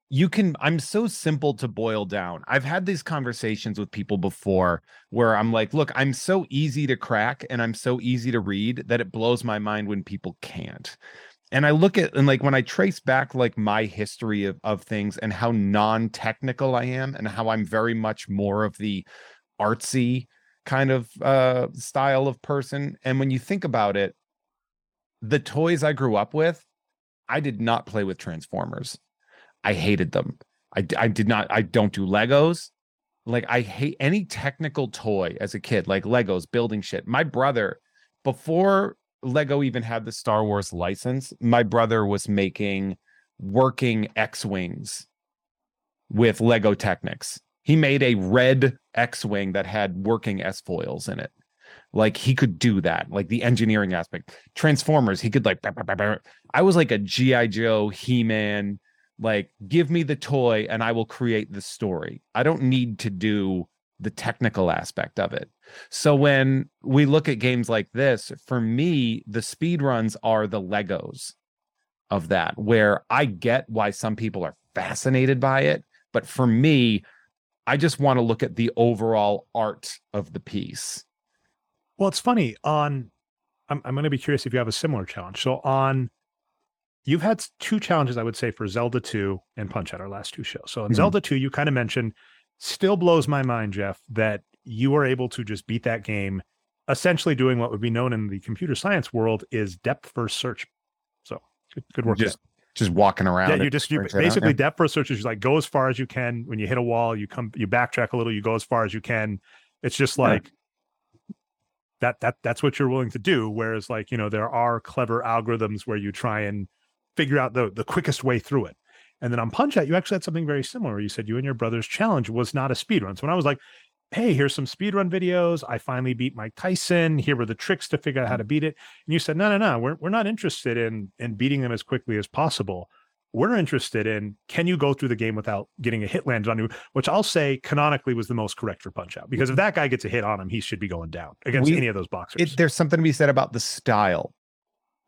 [SPEAKER 2] you can i'm so simple to boil down. I've had these conversations with people before where i'm like look i'm so easy to crack and i'm so easy to read that it blows my mind when people can't. And i look at and like when i trace back like my history of, of things and how non-technical i am and how i'm very much more of the artsy kind of uh style of person and when you think about it the toys i grew up with i did not play with transformers I hated them. I, I did not, I don't do Legos. Like, I hate any technical toy as a kid, like Legos, building shit. My brother, before Lego even had the Star Wars license, my brother was making working X Wings with Lego Technics. He made a red X Wing that had working S foils in it. Like he could do that, like the engineering aspect. Transformers, he could like. I was like a G.I. Joe, He Man, like give me the toy and i will create the story. I don't need to do the technical aspect of it. So when we look at games like this for me the speed runs are the legos of that where i get why some people are fascinated by it but for me i just want to look at the overall art of the piece.
[SPEAKER 1] Well it's funny on i'm, I'm going to be curious if you have a similar challenge. So on you've had two challenges, I would say, for Zelda 2 and Punch Out, our last two shows. So in mm-hmm. Zelda 2, you kind of mentioned, still blows my mind, Jeff, that you were able to just beat that game, essentially doing what would be known in the computer science world is depth first search. So good, good work.
[SPEAKER 2] Just, just walking around.
[SPEAKER 1] Yeah, you just you basically depth first search is like go as far as you can. When you hit a wall, you come, you backtrack a little, you go as far as you can. It's just like yeah. that that that's what you're willing to do. Whereas like you know there are clever algorithms where you try and figure out the the quickest way through it. And then on Punch Out, you actually had something very similar. You said you and your brother's challenge was not a speed run. So when I was like, hey, here's some speed run videos. I finally beat Mike Tyson. Here were the tricks to figure out how to beat it. And you said, no, no, no, we're, we're not interested in, in beating them as quickly as possible. We're interested in can you go through the game without getting a hit landed on you, which I'll say canonically was the most correct for Punch Out. Because if that guy gets a hit on him, he should be going down against we, any of those boxers.
[SPEAKER 2] It, there's something to be said about the style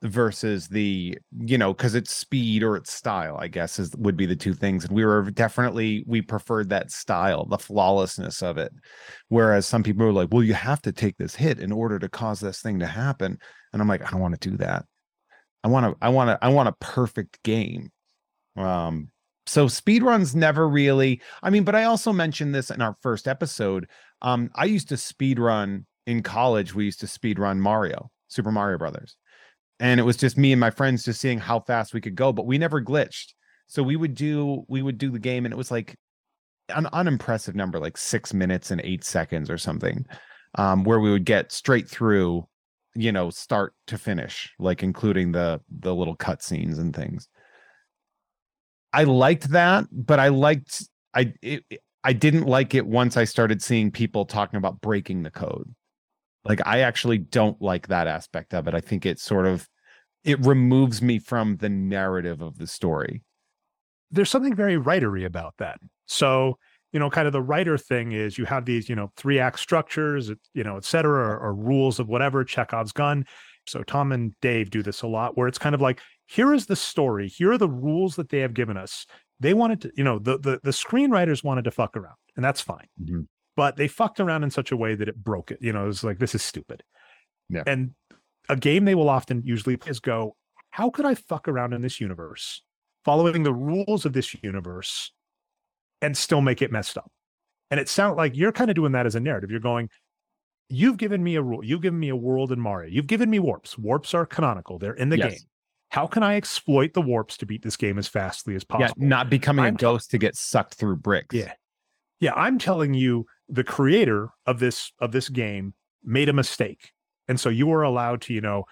[SPEAKER 2] versus the you know because it's speed or it's style i guess is would be the two things and we were definitely we preferred that style the flawlessness of it whereas some people were like well you have to take this hit in order to cause this thing to happen and i'm like i don't want to do that. I want to i want to i want a perfect game. Um so speed runs never really i mean but i also mentioned this in our first episode um i used to speed run in college we used to speed run mario super mario brothers and it was just me and my friends just seeing how fast we could go but we never glitched. So we would do we would do the game and it was like an unimpressive number like six minutes and eight seconds or something um, where we would get straight through you know start to finish like including the the little cut scenes and things. I liked that but i liked i it, i didn't like it once i started seeing people talking about breaking the code like I actually don't like that aspect of it. I think it sort of it removes me from the narrative of the story.
[SPEAKER 1] There's something very writery about that. So, you know, kind of the writer thing is you have these, you know, three act structures, you know, et cetera, or, or rules of whatever, Chekhov's gun. So Tom and Dave do this a lot where it's kind of like, here is the story. Here are the rules that they have given us. they wanted to, you know, the the the screenwriters wanted to fuck around, and that's fine. Mm-hmm. But they fucked around in such a way that it broke it. You know, it was like this is stupid.
[SPEAKER 2] Yeah.
[SPEAKER 1] And a game they will often usually play is go, how could I fuck around in this universe, following the rules of this universe, and still make it messed up? And it sounds like you're kind of doing that as a narrative. You're going, you've given me a rule. You've given me a world in Mario. You've given me warps. Warps are canonical. They're in the yes. game. How can I exploit the warps to beat this game as fastly as possible?
[SPEAKER 2] Yeah, not becoming I'm a ghost to get sucked through bricks.
[SPEAKER 1] Yeah. Yeah, I'm telling you the creator of this of this game made a mistake. And so you are allowed to, you know,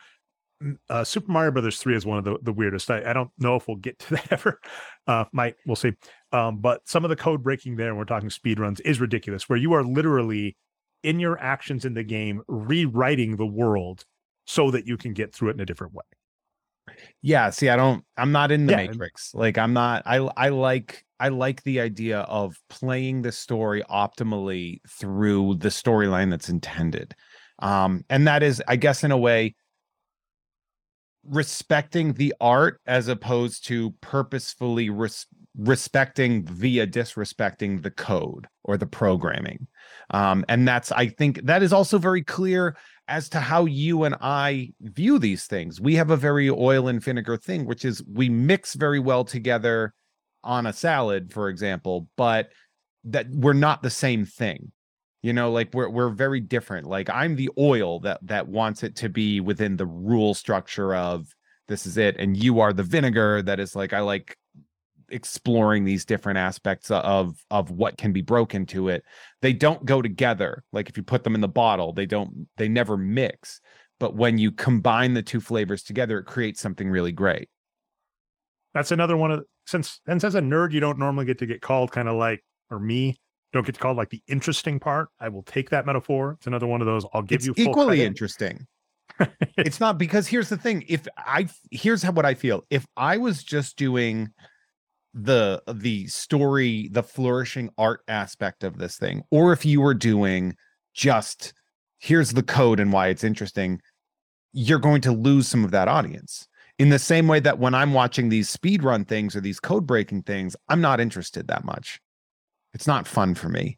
[SPEAKER 1] uh, Super Mario Brothers 3 is one of the, the weirdest. I, I don't know if we'll get to <laughs> that ever. Uh, might, we'll see. Um, but some of the code breaking there, and we're talking speed runs, is ridiculous, where you are literally in your actions in the game rewriting the world so that you can get through it in a different way.
[SPEAKER 2] Yeah, see, I don't I'm not in the yeah. matrix. Like I'm not I I like I like the idea of playing the story optimally through the storyline that's intended. Um and that is I guess in a way respecting the art as opposed to purposefully res- respecting via disrespecting the code or the programming. Um, and that's, I think, that is also very clear as to how you and I view these things. We have a very oil and vinegar thing, which is we mix very well together on a salad, for example, but that we're not the same thing. You know, like we're we're very different. Like I'm the oil that that wants it to be within the rule structure of this is it, and you are the vinegar that is like I like exploring these different aspects of of what can be broken to it they don't go together like if you put them in the bottle they don't they never mix but when you combine the two flavors together it creates something really great
[SPEAKER 1] that's another one of since and as a nerd you don't normally get to get called kind of like or me don't get called like the interesting part. I will take that metaphor. It's another one of those i'll give
[SPEAKER 2] it's
[SPEAKER 1] you
[SPEAKER 2] equally
[SPEAKER 1] credit.
[SPEAKER 2] interesting. <laughs> It's not because here's the thing if i here's how what i feel. If i was just doing the the story the flourishing art aspect of this thing or if you were doing just here's the code and why it's interesting you're going to lose some of that audience in the same way that when i'm watching these speed run things or these code breaking things i'm not interested that much it's not fun for me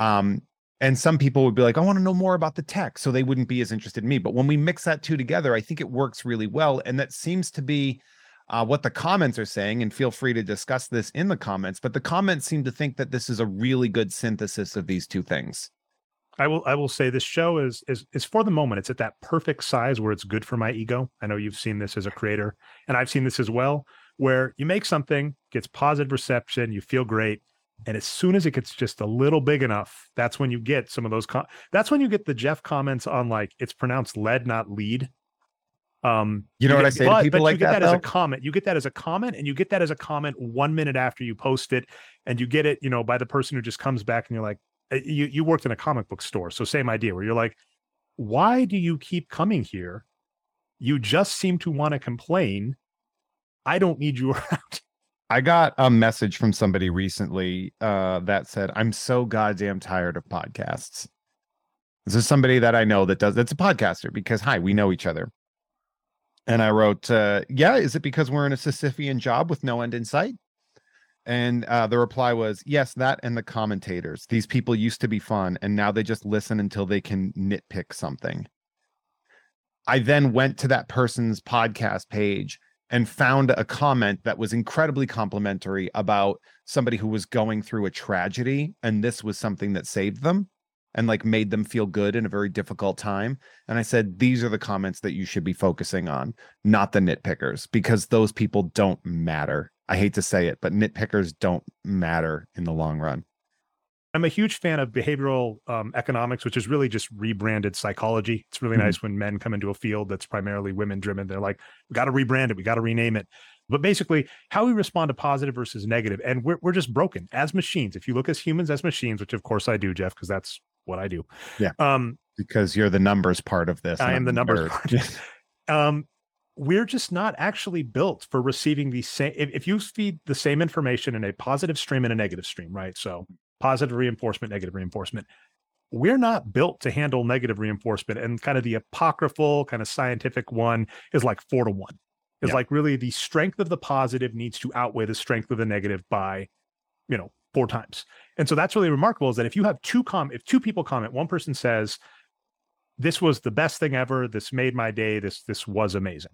[SPEAKER 2] um and some people would be like i want to know more about the tech so they wouldn't be as interested in me but when we mix that two together i think it works really well and that seems to be uh, what the comments are saying, and feel free to discuss this in the comments. But the comments seem to think that this is a really good synthesis of these two things.
[SPEAKER 1] I will I will say this show is is is for the moment. It's at that perfect size where it's good for my ego. I know you've seen this as a creator, and I've seen this as well, where you make something, gets positive reception, you feel great, and as soon as it gets just a little big enough, that's when you get some of those. Com- that's when you get the Jeff comments on like it's pronounced lead, not lead.
[SPEAKER 2] Um, you know you what get, I say but, people
[SPEAKER 1] but
[SPEAKER 2] like
[SPEAKER 1] you get
[SPEAKER 2] that,
[SPEAKER 1] that as a comment. You get that as a comment, and you get that as a comment one minute after you post it, and you get it, you know, by the person who just comes back and you're like, you you worked in a comic book store, so same idea where you're like, why do you keep coming here? You just seem to want to complain. I don't need you <laughs> around.
[SPEAKER 2] I got a message from somebody recently uh, that said, "I'm so goddamn tired of podcasts." This is somebody that I know that does. That's a podcaster because hi, we know each other. And I wrote, uh, Yeah, is it because we're in a Sisyphean job with no end in sight? And uh, the reply was, Yes, that and the commentators. These people used to be fun, and now they just listen until they can nitpick something. I then went to that person's podcast page and found a comment that was incredibly complimentary about somebody who was going through a tragedy, and this was something that saved them and like made them feel good in a very difficult time. And I said, these are the comments that you should be focusing on, not the nitpickers, because those people don't matter. I hate to say it, but nitpickers don't matter in the long run.
[SPEAKER 1] I'm a huge fan of behavioral um, economics, which is really just rebranded psychology. It's really mm-hmm. nice when men come into a field that's primarily women driven. They're like, we got to rebrand it, we got to rename it. But basically, how we respond to positive versus negative, and we're we're just broken as machines. If you look as humans as machines, which of course I do, Jeff, because that's what I do.
[SPEAKER 2] Yeah. Um, because you're the numbers part of this.
[SPEAKER 1] I am the numbers part. <laughs> um, we're just not actually built for receiving the same. If, if you feed the same information in a positive stream and a negative stream, right? So positive reinforcement, negative reinforcement. We're not built to handle negative reinforcement, and kind of the apocryphal, kind of scientific one is like four to one. It's yeah. like really the strength of the positive needs to outweigh the strength of the negative by, you know, four times. And so that's really remarkable is that if you have two com if two people comment, one person says, This was the best thing ever, this made my day, this this was amazing.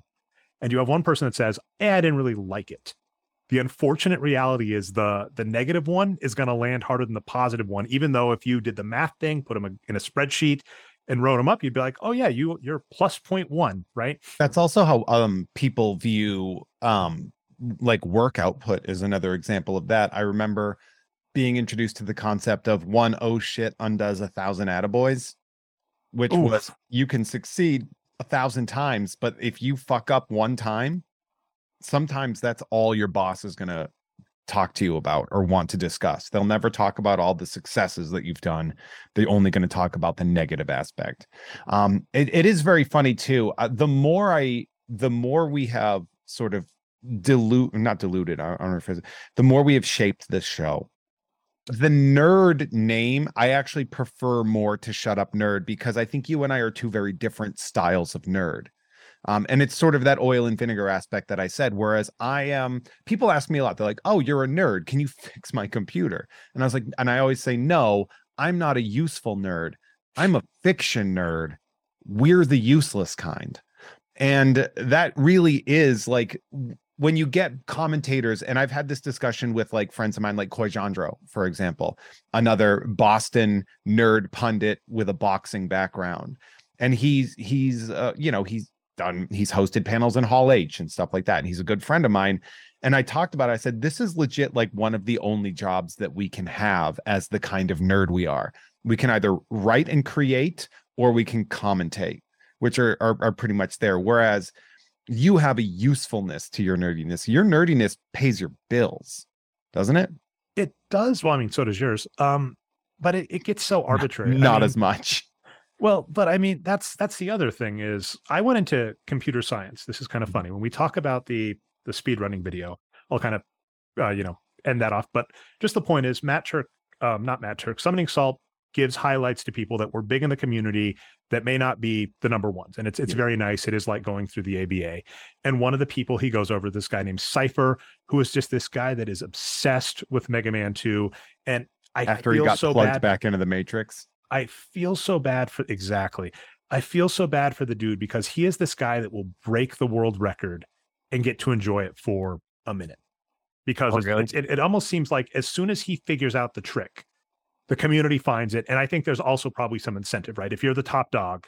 [SPEAKER 1] And you have one person that says, eh, I didn't really like it. The unfortunate reality is the the negative one is going to land harder than the positive one, even though if you did the math thing, put them in a spreadsheet, and wrote them up, you'd be like, oh yeah, you you're plus point one, right?
[SPEAKER 2] That's also how um people view um like work output is another example of that. I remember being introduced to the concept of one oh shit undoes a thousand attaboys, which Oof. was you can succeed a thousand times, but if you fuck up one time, sometimes that's all your boss is gonna talk to you about or want to discuss. They'll never talk about all the successes that you've done. They're only going to talk about the negative aspect. Um, it, it is very funny too. Uh, the more I, the more we have sort of dilute, not diluted. I, I don't know if it's, the more we have shaped this show. The nerd name, I actually prefer more to shut up nerd because I think you and I are two very different styles of nerd. Um, and it's sort of that oil and vinegar aspect that I said. Whereas I am, um, people ask me a lot. They're like, "Oh, you're a nerd. Can you <laughs> fix my computer?" And I was like, and I always say, "No, I'm not a useful nerd. I'm a fiction nerd. We're the useless kind." And that really is like when you get commentators, and I've had this discussion with like friends of mine, like Coy Jandreau, for example, another Boston nerd pundit with a boxing background. And he's he's uh, you know he's done he's hosted panels in hall h and stuff like that and he's a good friend of mine. And i talked about it, i said this is legit like one of the only jobs that we can have as the kind of nerd we are. We can either write and create or we can commentate which are are, are pretty much there. Whereas you have a usefulness to your nerdiness. Your nerdiness pays your bills doesn't it?
[SPEAKER 1] It does. Well i mean so does yours. Um but it, it gets so arbitrary.
[SPEAKER 2] Not, not
[SPEAKER 1] I mean,
[SPEAKER 2] as much.
[SPEAKER 1] Well, but I mean that's that's the other thing is I went into computer science. This is kind of mm-hmm. funny. When we talk about the the speed running video. I'll kind of uh, you know end that off, but just the point is Matt Turk, um, not Matt Turk, summoning salt gives highlights to people that were big in the community that may not be the number ones. And it's it's yeah. very nice. It is like going through the ABA. And one of the people he goes over, this guy named Cyghfer, who is just this guy that is obsessed with Mega Man 2. And I
[SPEAKER 2] after he got so plugged bad. back into the Matrix.
[SPEAKER 1] I feel so bad for exactly. I feel so bad for the dude because he is this guy that will break the world record and get to enjoy it for a minute. Because oh, really? it, it almost seems like as soon as he figures out the trick, the community finds it. And I think there's also probably some incentive, right? If you're the top dog,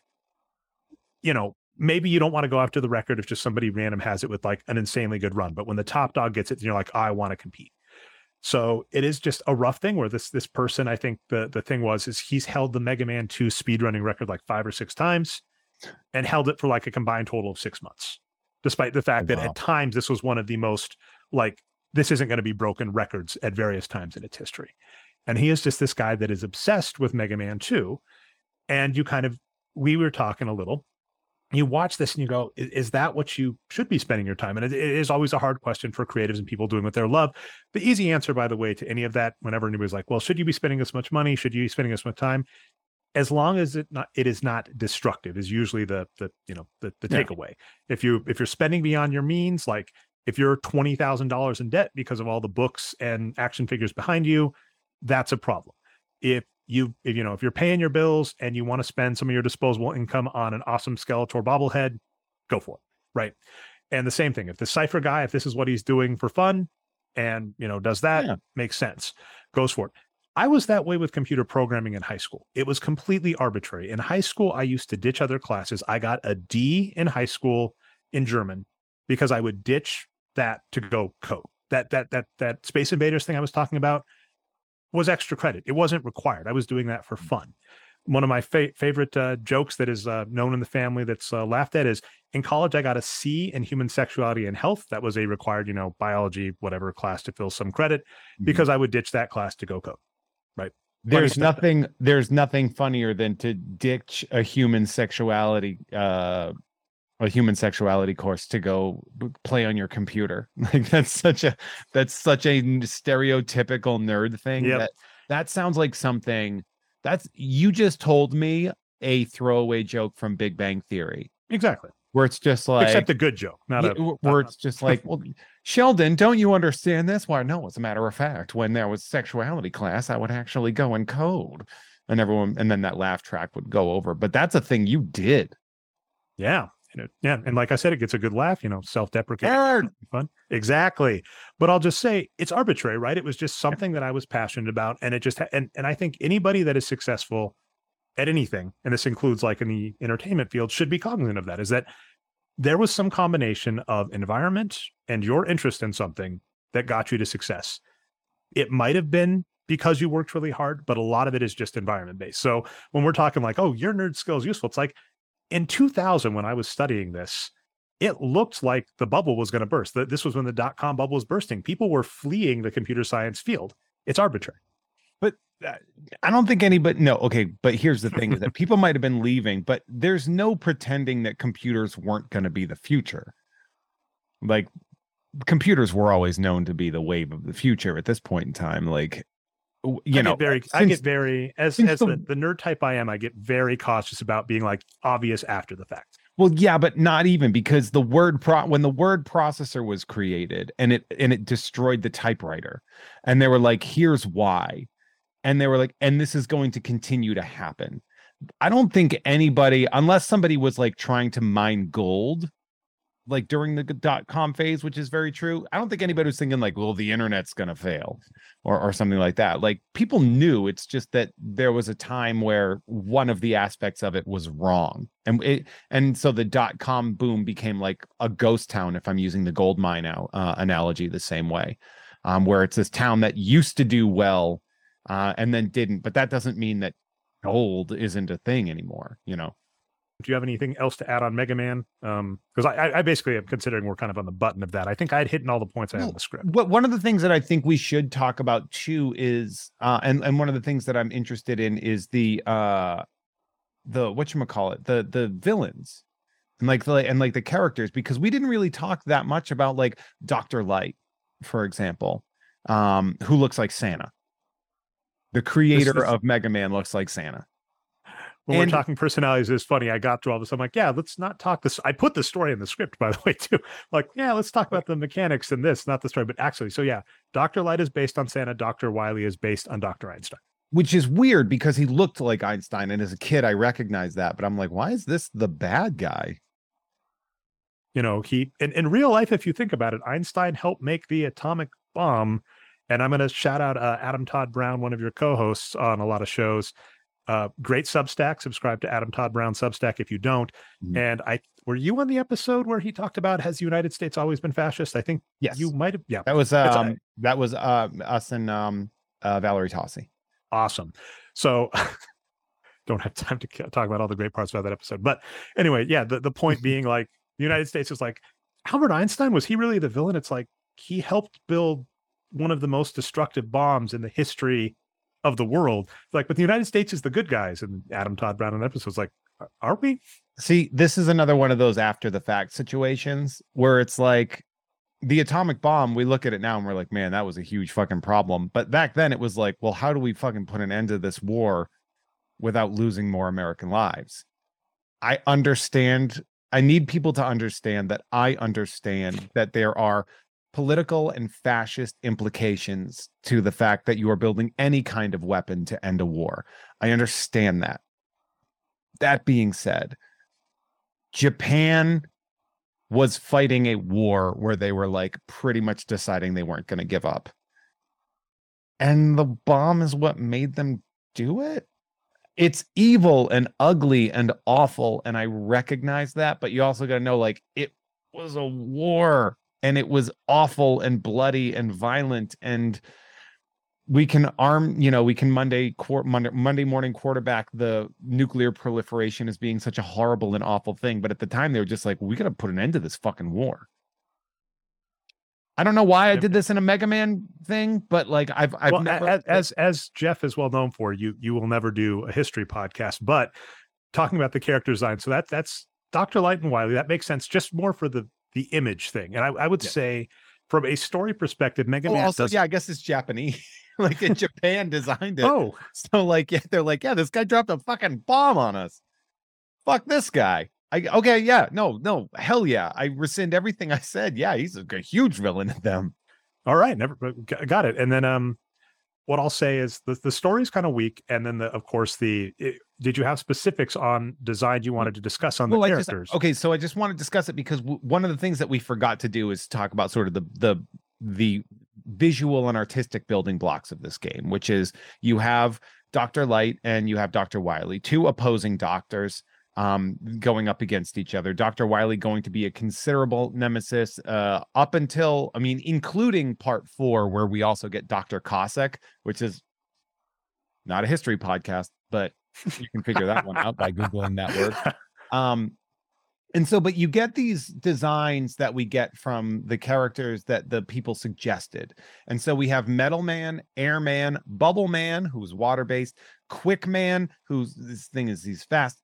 [SPEAKER 1] you know, maybe you don't want to go after the record if just somebody random has it with like an insanely good run. But when the top dog gets it, you're like, I want to compete. So it is just a rough thing where this this person, I think the the thing was is he's held the Mega Man 2 speedrunning record like five or six times and held it for like a combined total of six months. Despite the fact wow. that at times this was one of the most like this isn't going to be broken records at various times in its history. And he is just this guy that is obsessed with Mega Man 2. And you kind of we were talking a little you watch this and you go, is, is, that what you should be spending your time? And it, it is always a hard question for creatives and people doing what they love. The easy answer, by the way, to any of that, whenever anybody's like, well, should you be spending this much money? Should you be spending this much time? As long as it not it is not destructive, is usually the the you know the the yeah. takeaway. If you if you're spending beyond your means, like if you're twenty thousand dollars in debt because of all the books and action figures behind you, that's a problem. If you if, you know if you're paying your bills and you want to spend some of your disposable income on an awesome skeletor bobblehead go for it right? And the same thing if the Cyghfer guy if this is what he's doing for fun and you know does that yeah. makes sense goes for it. I was that way with computer programming in high school. It was completely arbitrary. In high school i used to ditch other classes. I got a d in high school in german because i would ditch that to go code. That that that that space invaders thing i was talking about was extra credit. It wasn't required. I was doing that for mm. fun. One of my fa- favorite uh, jokes that is uh, known in the family that's uh, laughed at is in college, I got a C in human sexuality and health. That was a required, you know, biology, whatever class to fill some credit mm-hmm. because I would ditch that class to go code. Right.
[SPEAKER 2] There's nothing. There's nothing funnier than to ditch a human sexuality uh, a human sexuality course to go play on your computer. <laughs> Like that's such a that's such a stereotypical nerd thing. Yep. That that sounds like something that's you just told me a throwaway joke from Big Bang Theory.
[SPEAKER 1] Exactly.
[SPEAKER 2] where it's just like
[SPEAKER 1] except a good joke, not a
[SPEAKER 2] where it's just like, well, Sheldon, don't you understand this? Why, no, as a matter of fact, when there was sexuality class, I would actually go and code, and everyone, and then that laugh track would go over. But that's a thing you did.
[SPEAKER 1] Yeah, and it, yeah, and like I said, it gets a good laugh. You know, self-deprecating, fun, exactly. But I'll just say it's arbitrary, right? It was just something that I was passionate about, and it just ha- and and I think anybody that is successful at anything, and this includes like in the entertainment field, should be cognizant of that. Is that there was some combination of environment and your interest in something that got you to success. It might have been because you worked really hard, but a lot of it is just environment based. So when we're talking like, oh, your nerd skill is useful, it's like in 2000 when I was studying this, it looked like the bubble was going to burst. This was when the dot com bubble was bursting. People were fleeing the computer science field. It's arbitrary.
[SPEAKER 2] But uh, I don't think anybody. No, okay. But here's the thing: is that <laughs> people might have been leaving, but there's no pretending that computers weren't going to be the future. Like computers were always known to be the wave of the future at this point in time. Like you
[SPEAKER 1] I
[SPEAKER 2] know,
[SPEAKER 1] very, since, I get very as as the, the nerd type I am, I get very cautious about being like obvious after the fact.
[SPEAKER 2] Well, yeah, but not even because the word pro when the word processor was created and it and it destroyed the typewriter, and they were like, "Here's why," and they were like, "And this is going to continue to happen." I don't think anybody, unless somebody was like trying to mine gold, like during the dot com phase, which is very true. I don't think anybody was thinking like, well, the internet's gonna fail or or something like that. Like people knew it's just that there was a time where one of the aspects of it was wrong. And it and so the dot com boom became like a ghost town, if I'm using the gold mine uh, analogy the same way. Um, where it's this town that used to do well uh, and then didn't, but that doesn't mean that gold isn't a thing anymore, you know
[SPEAKER 1] do you have anything else to add on Mega Man? Um, because I, I basically am considering we're kind of on the button of that. I think I'd hit all the points I had in the script.
[SPEAKER 2] What one of the things that I think we should talk about too is, uh, and and one of the things that I'm interested in is the uh, the what you call it, the the villains, and like the and like the characters, because we didn't really talk that much about like Doctor Light, for example, um, who looks like Santa. The creator this, this, of Mega Man looks like Santa
[SPEAKER 1] when and, we're talking personalities it's funny i got through all this i'm like yeah let's not talk this i put the story in the script by the <laughs> way too. Like yeah let's talk about the mechanics and this not the story but actually so yeah dr light is based on santa dr wily is based on dr einstein.
[SPEAKER 2] Which is weird because he looked like einstein and as a kid i recognized that but i'm like why is this the bad guy?
[SPEAKER 1] You know he in, in real life if you think about it einstein helped make the atomic bomb and i'm going to shout out uh, adam todd brown one of your co-hosts on a lot of shows uh, great Substack. Subscribe to Adam Todd Brown Substack if you don't. Mm-hmm. And I were you on the episode where he talked about has the United States always been fascist? I think
[SPEAKER 2] yes,
[SPEAKER 1] you might have. Yeah,
[SPEAKER 2] that was um, that was uh, us and um, uh, Valerie Tossi.
[SPEAKER 1] Awesome. So. <laughs> don't have time to talk about all the great parts about that episode. But anyway, yeah, the, the point <laughs> being like the United States is like Albert Einstein, was he really the villain? It's like he helped build one of the most destructive bombs in the history of the world. Like, but the United States is the good guys. And Adam Todd Brown on episodes like, are we?
[SPEAKER 2] See, this is another one of those after the fact situations where it's like the atomic bomb. We look at it now and we're like, man, that was a huge fucking problem. But back then it was like, well, how do we fucking put an end to this war without losing more American lives? I understand. I need people to understand that I understand that there are political and fascist implications to the fact that you are building any kind of weapon to end a war. I understand that. That being said, Japan was fighting a war where they were like pretty much deciding they weren't going to give up. And the bomb is what made them do it. It's evil and ugly and awful. And I recognize that. But you also got to know like it was a war and it was awful and bloody and violent and we can arm you know we can monday monday, monday morning quarterback the nuclear proliferation as being such a horrible and awful thing but at the time they were just like we got to put an end to this fucking war i don't know why i did this in a mega man thing but like i've i've
[SPEAKER 1] well,
[SPEAKER 2] never
[SPEAKER 1] as, as as jeff is well known for you you will never do a history podcast but talking about the character design so that that's dr light and Wily. that makes sense just more for the the image thing. And I, I would yeah. say, from a story perspective, Mega oh, Man also, does.
[SPEAKER 2] Yeah, I guess it's Japanese. <laughs> like in Japan designed it. Oh, so like yeah, they're like, yeah, this guy dropped a fucking bomb on us. Fuck this guy. I okay, yeah, no, no, hell yeah. I rescind everything I said. Yeah, he's a, a huge villain in them.
[SPEAKER 1] All right, never got it. And then um what I'll say is the the story is kind of weak, and then the of course the it, did you have specifics on design you wanted to discuss on the well, characters?
[SPEAKER 2] Just, okay, so I just want to discuss it because w- one of the things that we forgot to do is talk about sort of the the the visual and artistic building blocks of this game, which is you have Dr. Light and you have Dr. Wily, two opposing doctors um, going up against each other. Dr. Wily going to be a considerable nemesis uh, up until, I mean, including part four, where we also get Dr. Cossack, which is not a history podcast, but you can figure that one out by Googling that word. <laughs> Um, and so, but you get these designs that we get from the characters that the people suggested. And so we have Metal Man, Airman, Bubble Man, who's water based, Quick Man, who's this thing is he's fast,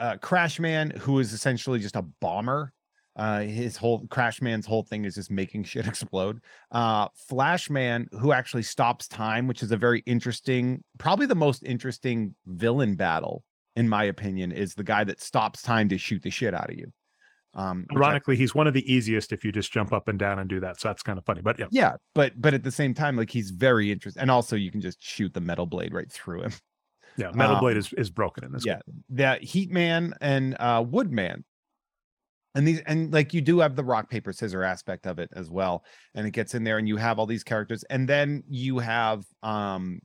[SPEAKER 2] uh, Crash Man, who is essentially just a bomber. Uh, his whole Crash Man's whole thing is just making <laughs> shit explode. Uh, Flash Man, who actually stops time, which is a very interesting, probably the most interesting villain battle in my opinion, is the guy that stops time to shoot the shit out of you.
[SPEAKER 1] Um, Ironically, I, he's one of the easiest if you just jump up and down and do that. So that's kind of funny. But yeah,
[SPEAKER 2] yeah, but but at the same time, like he's very interesting, and also you can just shoot the metal blade right through him.
[SPEAKER 1] Yeah, metal um, blade is is broken in this.
[SPEAKER 2] Yeah, game. that Heat Man and uh, Wood Man, and these and like you do have the rock paper scissor aspect of it as well, and it gets in there, and you have all these characters, and then you have um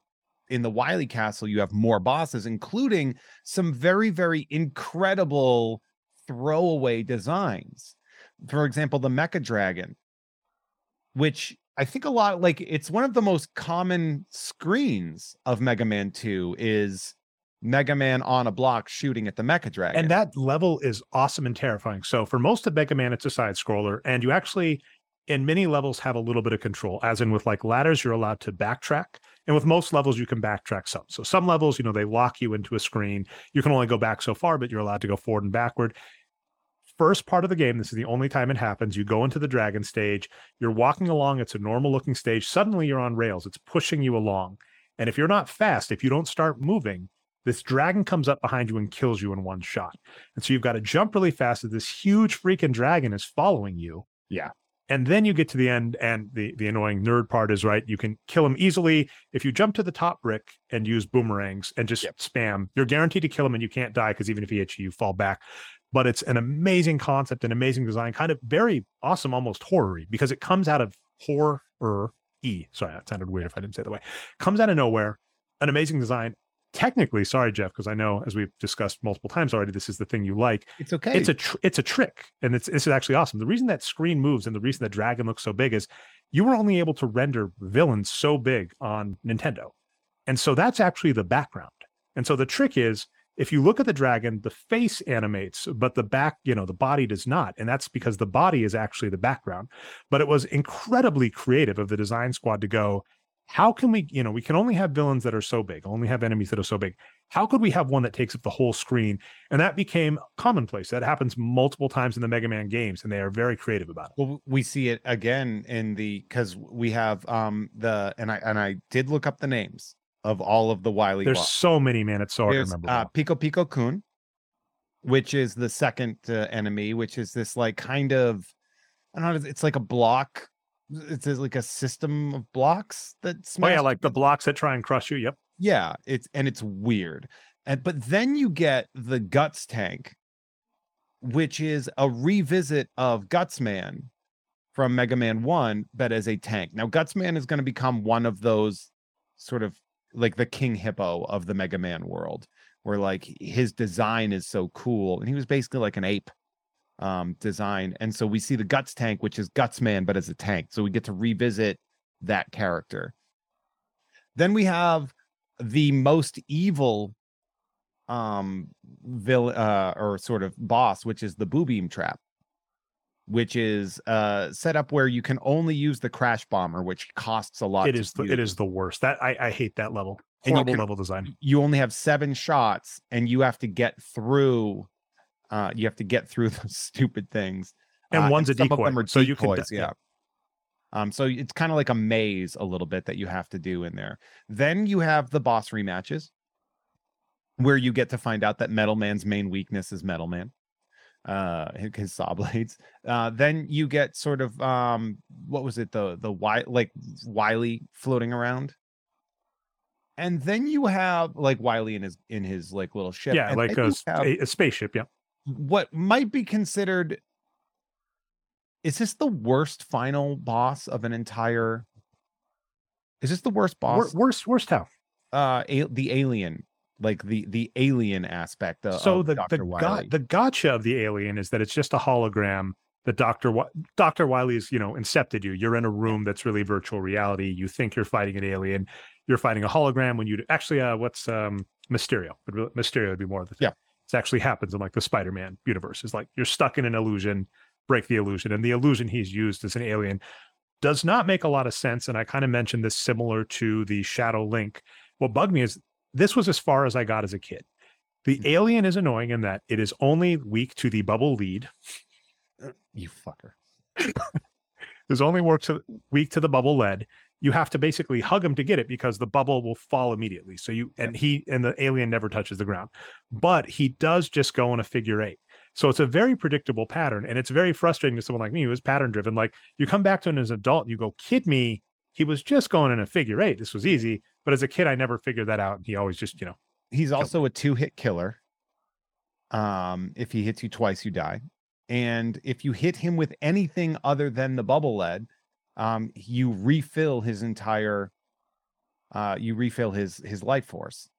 [SPEAKER 2] in the Wily Castle, you have more bosses, including some very, very incredible throwaway designs. For example, the Mecha Dragon, which I think a lot like it's one of the most common screens of Mega Man 2 is Mega Man on a block shooting at the Mecha Dragon.
[SPEAKER 1] And that level is awesome and terrifying. So for most of Mega Man, it's a side scroller, and you actually in many levels have a little bit of control as in with like ladders you're allowed to backtrack and with most levels you can backtrack some so some levels you know they lock you into a screen you can only go back so far but you're allowed to go forward and backward first part of the game this is the only time it happens you go into the dragon stage you're walking along it's a normal looking stage suddenly you're on rails it's pushing you along. And if you're not fast if you don't start moving this dragon comes up behind you and kills you in one shot. And so you've got to jump really fast as this huge freaking dragon is following you.
[SPEAKER 2] Yeah.
[SPEAKER 1] And then you get to the end and the the annoying nerd part is right you can kill him easily. If you jump to the top brick and use boomerangs and just yep. spam you're guaranteed to kill him and you can't die because even if he hits you you fall back but it's an amazing concept an amazing design kind of very awesome almost horror because it comes out of horror e sorry that sounded weird if i didn't say it that way. Comes out of nowhere an amazing design. Technically sorry jeff because i know as we've discussed multiple times already this is the thing you like.
[SPEAKER 2] It's okay.
[SPEAKER 1] It's a tr- it's a trick and it's this is actually awesome. The reason that screen moves and the reason that dragon looks so big is you were only able to render villains so big on nintendo. And so that's actually the background. And so the trick is if you look at the dragon the face animates but the back you know the body does not and that's because the body is actually the background but it was incredibly creative of the design squad to go how can we, you know, we can only have villains that are so big, only have enemies that are so big. How could we have one that takes up the whole screen? And that became commonplace. That happens multiple times in the Mega Man games, and they are very creative about it.
[SPEAKER 2] Well, we see it again in the because we have um the and I and I did look up the names of all of the Wily.
[SPEAKER 1] There's so many, man. It's so hard
[SPEAKER 2] There's, to remember. Uh, Pico Pico Kun, which is the second uh, enemy, which is this like kind of I don't know. It's like a block it's like a system of blocks that
[SPEAKER 1] smash. Oh yeah, like the blocks that try and crush you. Yep.
[SPEAKER 2] Yeah, it's and it's weird. And but then you get the guts tank, which is a revisit of Gutsman from Mega Man 1, but as a tank. Now, Gutsman is going to become one of those sort of like the king hippo of the Mega Man world, where like his design is so cool. And he was basically like an ape um, design. And so we see the Guts tank, which is Guts Man, but as a tank. So we get to revisit that character. Then we have the most evil um villain uh, or sort of boss, which is the Boobeam Trap, which is uh set up where you can only use the crash bomber, which costs a lot.
[SPEAKER 1] It is the, it is the worst. That I, I hate that level. Horrible can, level design.
[SPEAKER 2] You only have seven shots and you have to get through uh, you have to get through <laughs> those stupid things.
[SPEAKER 1] And uh, one's and a decoy.
[SPEAKER 2] Of so you can, yeah. Um, so it's kind of like a maze a little bit that you have to do in there. Then you have the boss rematches, where you get to find out that Metal Man's main weakness is Metal Man. Uh his saw <laughs> blades uh then you get sort of um what was it the the why like wily floating around? And then you have like wily in his in his like little ship
[SPEAKER 1] yeah like a, a, spaceship yeah.
[SPEAKER 2] what might be considered is this the worst final boss of an entire is this the worst boss
[SPEAKER 1] worst worst how?
[SPEAKER 2] Uh a, the alien like the the alien aspect of
[SPEAKER 1] so the Dr. the, Wily. the gotcha of the alien is that it's just a hologram that Dr. Dr. Wily's, you know, incepted you. You're in a room that's really virtual reality. You think you're fighting an alien. You're fighting a hologram when you actually uh what's um Mysterio. Mysterio would be more of the thing.
[SPEAKER 2] Yeah.
[SPEAKER 1] It actually happens in like the Spider-Man universe. Is like you're stuck in an illusion, break the illusion. And the illusion he's used as an alien does not make a lot of sense. And I kind of mentioned this similar to the Shadow Link. What bugged me is this was as far as I got as a kid. The mm. alien is annoying in that it is only weak to the bubble lead.
[SPEAKER 2] You fucker.
[SPEAKER 1] There's only work to weak to the bubble lead. You have to basically hug him to get it because the bubble will fall immediately. So you and he and the alien never touches the ground. But he does just go in a figure eight. So it's a very predictable pattern. And it's very frustrating to someone like me who is pattern driven. Like you come back to him as an adult and you go, kid me, he was just going in a figure eight. This was easy. But as a kid, I never figured that out. He always just, you know.
[SPEAKER 2] He's also a two hit killer. Um, if he hits you twice, you die. And if you hit him with anything other than the bubble lead, um, you refill his entire uh you refill his his life force.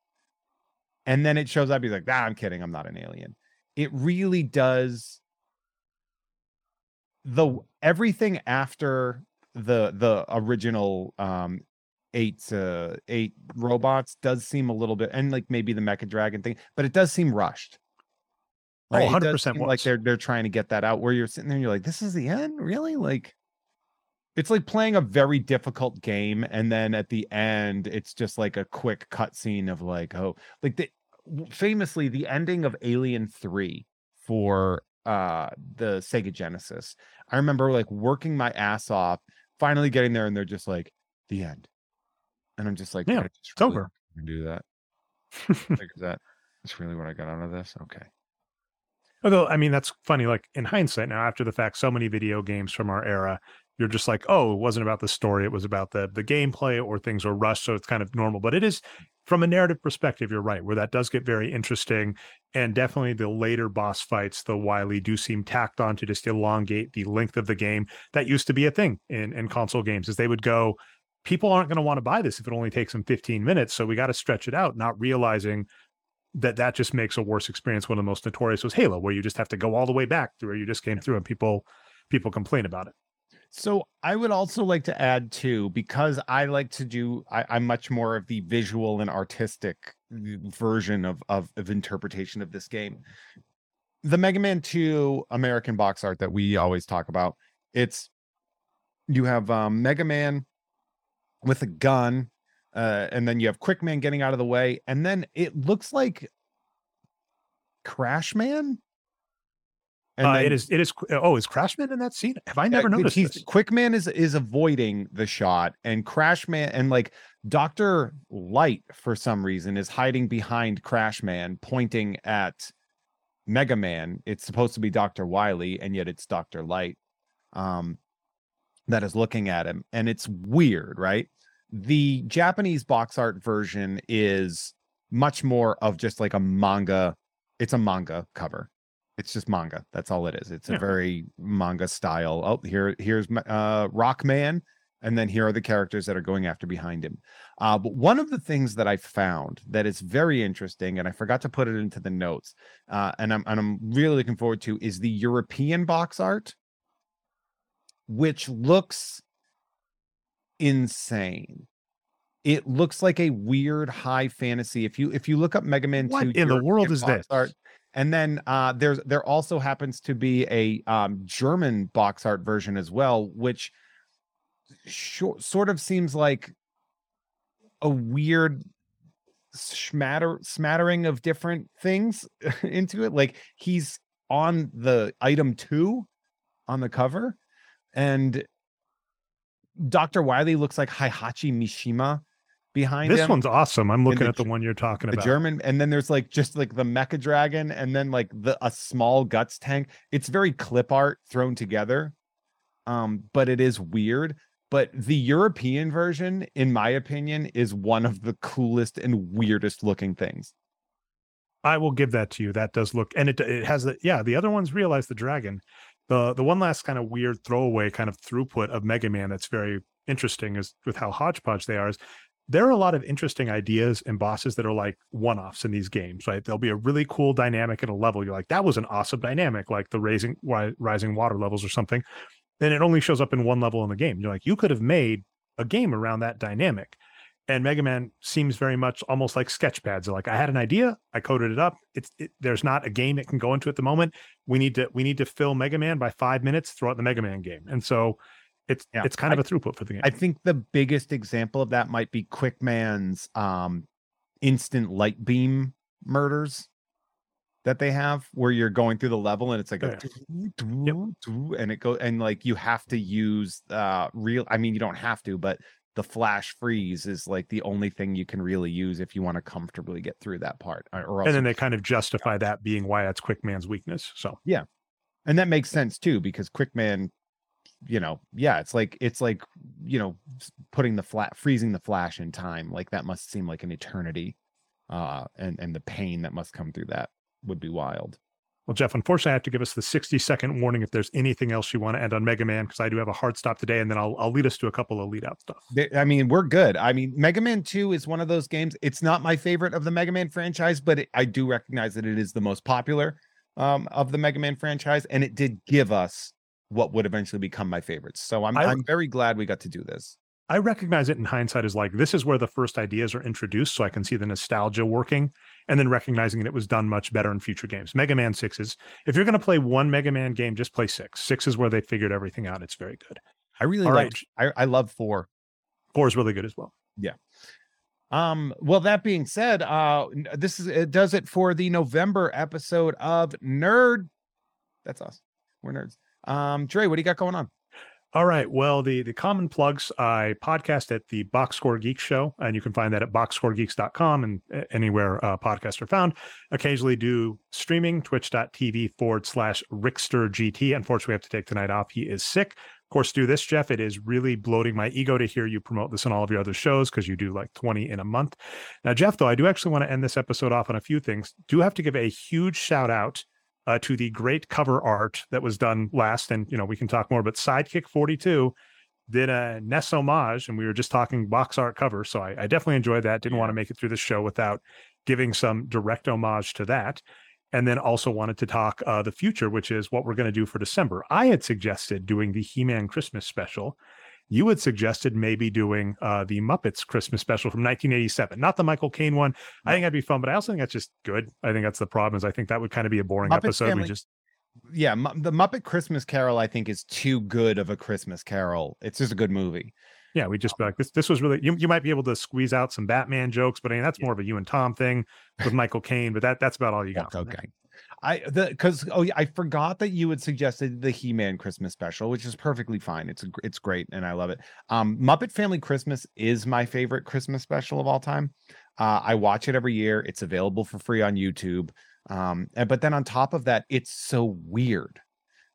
[SPEAKER 2] And then it shows up, he's like, ah, I'm kidding, I'm not an alien. It really does the everything after the the original um eight uh eight robots does seem a little bit and like maybe the mecha dragon thing but it does seem rushed
[SPEAKER 1] oh, right? oh 100%
[SPEAKER 2] like they're they're trying to get that out where you're sitting there and you're like this is the end? Really? Like it's like playing a very difficult game and then at the end it's just like a quick cutscene of like oh like the famously the ending of alien 3 for uh the sega genesis i remember like working my ass off finally getting there and they're just like the end and i'm just like
[SPEAKER 1] yeah
[SPEAKER 2] it's
[SPEAKER 1] really over
[SPEAKER 2] do that <laughs> like that that's really what i got out of this okay
[SPEAKER 1] although i mean that's funny like in hindsight now after the fact so many video games from our era you're just like oh it wasn't about the story it was about the the gameplay or things were rushed so it's kind of normal but it is from a narrative perspective, you're right, where that does get very interesting. And definitely the later boss fights, the Wily do seem tacked on to just elongate the length of the game. That used to be a thing in, in console games, is they would go, people aren't going to want to buy this if it only takes them 15 minutes. So we got to stretch it out, not realizing that that just makes a worse experience. One of the most notorious was Halo, where you just have to go all the way back to where you just came through and people people complain about it.
[SPEAKER 2] So I would also like to add too, because I like to do, I, am much more of the visual and artistic version of, of, of interpretation of this game. The Mega Man 2 American box art that we always talk about, it's you have um, Mega Man with a gun, uh, and then you have Quick Man getting out of the way, and then it looks like Crash Man
[SPEAKER 1] and uh, then, it is it is oh is Crashman in that scene? Have I never yeah, noticed? He's this?
[SPEAKER 2] Quickman is is avoiding the shot, and Crashman and like Doctor Light for some reason is hiding behind Crashman, pointing at Mega Man. It's supposed to be Doctor Wily, and yet it's Doctor Light, um, that is looking at him, and it's weird, right? The Japanese box art version is much more of just like a manga. It's a manga cover it's just manga. That's all it is. It's yeah. a very manga style. Oh, here, here's uh, Rockman, and then here are the characters that are going after behind him. Uh, but one of the things that I found that is very interesting, and I forgot to put it into the notes, uh, and I'm and I'm really looking forward to is the European box art, which looks insane. It looks like a weird high fantasy. If you if you look up Mega Man
[SPEAKER 1] what 2 in European the world is this?
[SPEAKER 2] Art, and then uh, there's there also happens to be a um, German box art version as well, which short, sort of seems like a weird smatter smattering of different things <laughs> into it. Like he's on the item two on the cover, and Dr. Wily looks like Heihachi Mishima behind
[SPEAKER 1] this
[SPEAKER 2] him.
[SPEAKER 1] one's awesome. I'm looking
[SPEAKER 2] the,
[SPEAKER 1] at the one you're talking
[SPEAKER 2] the
[SPEAKER 1] about.
[SPEAKER 2] German, and then there's like just like the mecha dragon, and then like the a small guts tank. It's very clip art thrown together, um, but it is weird. But the European version, in my opinion, is one of the coolest and weirdest looking things.
[SPEAKER 1] I will give that to you. That does look, and it it has the yeah. The other ones realize the dragon. The the one last kind of weird throwaway kind of throughput of Mega Man that's very interesting is with how hodgepodge they are. Is there are a lot of interesting ideas and bosses that are like one offs in these games, right? There'll be a really cool dynamic at a level. You're like, that was an awesome dynamic, like the raising rising water levels or something. Then it only shows up in one level in the game. You're like, you could have made a game around that dynamic and Mega Man seems very much almost like sketch pads. Like I had an idea, I coded it up. It's it, there's not a game that can go into at the moment. We need to we need to fill Mega Man by five minutes throughout the Mega Man game, and so it's yeah, it's kind of a throughput for the game.
[SPEAKER 2] I think the biggest example of that might be Quickman's um, instant light beam murders that they have where you're going through the level and it's like a doo, doo, yep. doo, and it goes and like you have to use uh real I mean you don't have to but the flash freeze is like the only thing you can really use if you want to comfortably get through that part. Uh, or
[SPEAKER 1] and then they kind of justify that being why that's Quickman's weakness. So
[SPEAKER 2] yeah, and that makes sense too because Quickman, you know, yeah, it's like it's like you know putting the flat freezing the flash in time. Like that must seem like an eternity, uh, and and the pain that must come through that would be wild.
[SPEAKER 1] Well, Jeff, unfortunately, I have to give us the 60 second warning if there's anything else you want to end on Mega Man, because I do have a hard stop today, and then I'll, I'll lead us to a couple of lead out stuff.
[SPEAKER 2] I mean, we're good. I mean, Mega Man 2 is one of those games. It's not my favorite of the Mega Man franchise, but it, I do recognize that it is the most popular um, of the Mega Man franchise, and it did give us what would eventually become my favorites. So I'm, I, I'm very glad we got to do this.
[SPEAKER 1] I recognize it in hindsight as like this is where the first ideas are introduced, so I can see the nostalgia working, and then recognizing that it was done much better in future games. Mega Man Six is if you're going to play one Mega Man game, just play Six. Six is where they figured everything out. It's very good.
[SPEAKER 2] I really like. Right. I, I love four.
[SPEAKER 1] Four is really good as well.
[SPEAKER 2] Yeah. Um, well, that being said, uh, this is it does it for the November episode of Nerd. That's us. We're nerds. Um, Dre, what do you got going on?
[SPEAKER 1] All right. Well, the the common plugs, I podcast at the Box Score Geek Show, and you can find that at boxscoregeeks.com and anywhere uh, podcasts are found. Occasionally do streaming, twitch.tv forward slash Rickster GT. Unfortunately, we have to take tonight off. He is sick. Of course, do this, Jeff. It is really bloating my ego to hear you promote this on all of your other shows because you do like 20 in a month. Now, Jeff, though, I do actually want to end this episode off on a few things. Do have to give a huge shout out uh, to the great cover art that was done last. And, you know, we can talk more, but Sidekick 42 did a NES homage, and we were just talking box art cover. So I, I definitely enjoyed that. Didn't yeah. want to make it through the show without giving some direct homage to that. And then also wanted to talk uh, the future, which is what we're going to do for December. I had suggested doing the He Man Christmas special you had suggested maybe doing uh, the Muppets Christmas special from 1987, not the Michael Caine one. I think that'd be fun, but I also think that's just good. I think that's the problem is I think that would kind of be a boring episode. Family. We just
[SPEAKER 2] yeah, the Muppet Christmas Carol I think is too good of a Christmas Carol. It's just a good movie.
[SPEAKER 1] Yeah, we just be like this. This was really you. You might be able to squeeze out some Batman jokes, but I mean that's yeah. more of a you and Tom thing with Michael Caine. But that that's about all you got.
[SPEAKER 2] Okay. I the because oh yeah, I forgot that you had suggested the He-Man Christmas special, which is perfectly fine. It's a, it's great and I love it. Um, Muppet Family Christmas is my favorite Christmas special of all time. Uh, I watch it every year. It's available for free on YouTube. Um, and, but then on top of that, it's so weird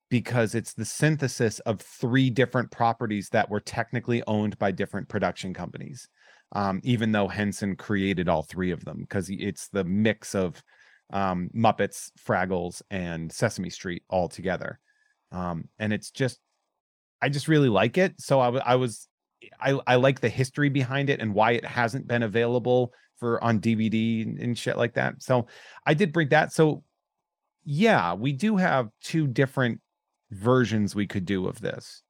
[SPEAKER 2] because it's the synthesis of three different properties that were technically owned by different production companies. Um, even though Henson created all three of them, because it's the mix of um, Muppets, Fraggles, and Sesame Street all together. Um, and it's just, I just really like it. So I, I was, I, I like the history behind it and why it hasn't been available for on DVD and shit like that. So I did bring that. So yeah, we do have two different versions we could do of this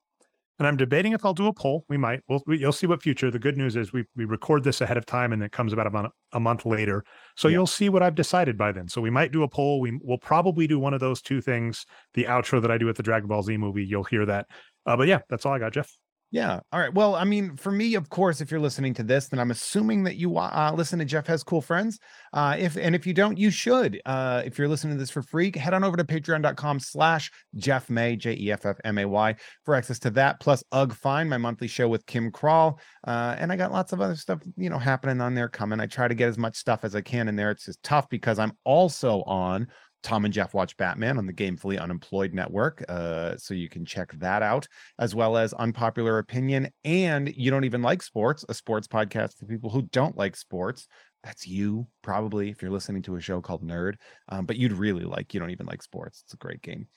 [SPEAKER 1] and I'm debating if I'll do a poll. We might. We'll, we, you'll see what future. The good news is we we record this ahead of time, and it comes about a month a month later. So yeah. you'll see what I've decided by then. So we might do a poll. We will probably do one of those two things. The outro that I do with the Dragon Ball Z movie. You'll hear that. Uh, but yeah, that's all I got, Jeff.
[SPEAKER 2] Yeah. All right. Well, I mean, for me, of course, if you're listening to this, then I'm assuming that you uh, listen to Jeff Has Cool Friends. Uh, if and if you don't, you should. Uh, if you're listening to this for free, head on over to patreon.com slash Jeff May, J E F F M A Y, for access to that, plus Ugh Fine, my monthly show with Kim Crawl. Uh, and I got lots of other stuff, you know, happening on there coming. I try to get as much stuff as I can in there. It's just tough because I'm also on Tom and Jeff Watch Batman on the Gamefully Unemployed Network. Uh, so you can check that out, as well as Unpopular Opinion and You Don't Even Like Sports, a sports podcast for people who don't like sports. That's you, probably, if you're listening to a show called Nerd, um, but you'd really like You Don't Even Like Sports. It's a great game.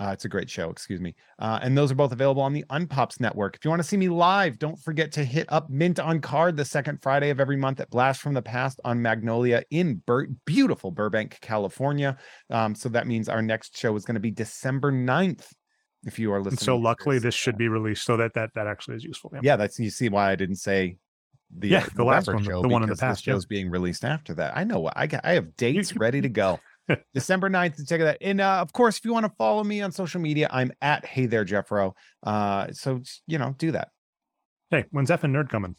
[SPEAKER 2] Uh, it's a great show, excuse me. Uh, and those are both available on the Unpops Network. If you want to see me live, don't forget to hit up Mint on Card the second Friday of every month at Blast from the Past on Magnolia in Bur- beautiful Burbank, California. Um, so that means our next show is going to be December 9th. If you are listening,
[SPEAKER 1] so luckily this, this should be released so that that that actually is useful.
[SPEAKER 2] Yeah, yeah that's you see why I didn't say the
[SPEAKER 1] yeah the last one, the one in the past.
[SPEAKER 2] Show's yeah. being released after that. I know what I got I have dates ready to go. December 9th check that. And uh, of course, if you want to follow me on social media, I'm at Hey There Jeffro. Uh, so you know, do that.
[SPEAKER 1] Hey, when's Effing Nerd coming?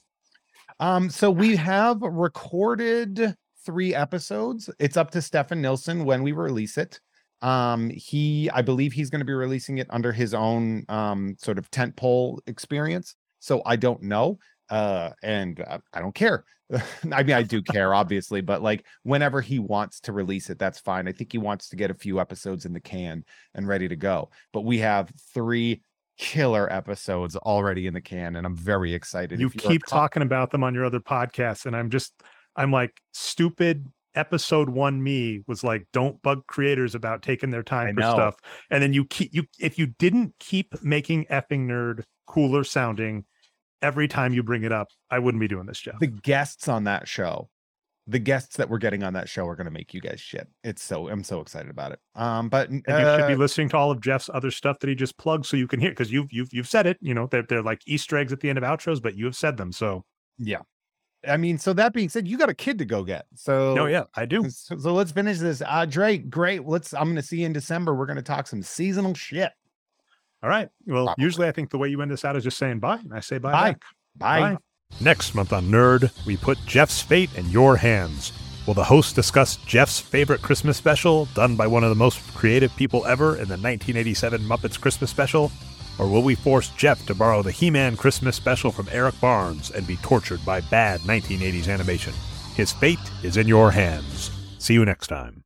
[SPEAKER 2] Um, so we have recorded three episodes. It's up to Stefan Nilsson when we release it. Um, he I believe he's going to be releasing it under his own um sort of tent pole experience. So I don't know uh and uh, i don't care. <laughs> I mean i do care obviously but like whenever he wants to release it that's fine. I think he wants to get a few episodes in the can and ready to go. But we have three killer episodes already in the can and i'm very excited.
[SPEAKER 1] You keep talking about them on your other podcasts and i'm just i'm like stupid episode one me was like don't bug creators about taking their time for stuff. And then you keep you if you didn't keep making effing nerd cooler sounding every time you bring it up, I wouldn't be doing this, Jeff.
[SPEAKER 2] The guests on that show, the guests that we're getting on that show are going to make you guys shit. It's so I'm so excited about it. Um, but uh,
[SPEAKER 1] you should be uh listening to all of Jeff's other stuff that he just plugged so you can hear because you've you've you've said it. You know they're they're like Easter eggs at the end of outros, but you have said them. So
[SPEAKER 2] yeah. I mean, so that being said, you got a kid to go get. So
[SPEAKER 1] oh yeah, I do.
[SPEAKER 2] So, so let's finish this. Uh Drake, great. Let's I'm gonna see you in December. We're gonna talk some seasonal shit.
[SPEAKER 1] All right. Well, Probably. usually I think the way you end this out is just saying bye. And I say bye.
[SPEAKER 2] Bye. Bye. bye.
[SPEAKER 1] Next month on Nerd, we put Jeff's fate in your hands. Will the host discuss Jeff's favorite Christmas special, done by one of the most creative people ever in the 1987 Muppets Christmas special? Or will we force Jeff to borrow the He Man Christmas special from Eric Barnes and be tortured by bad 1980s animation? His fate is in your hands. See you next time.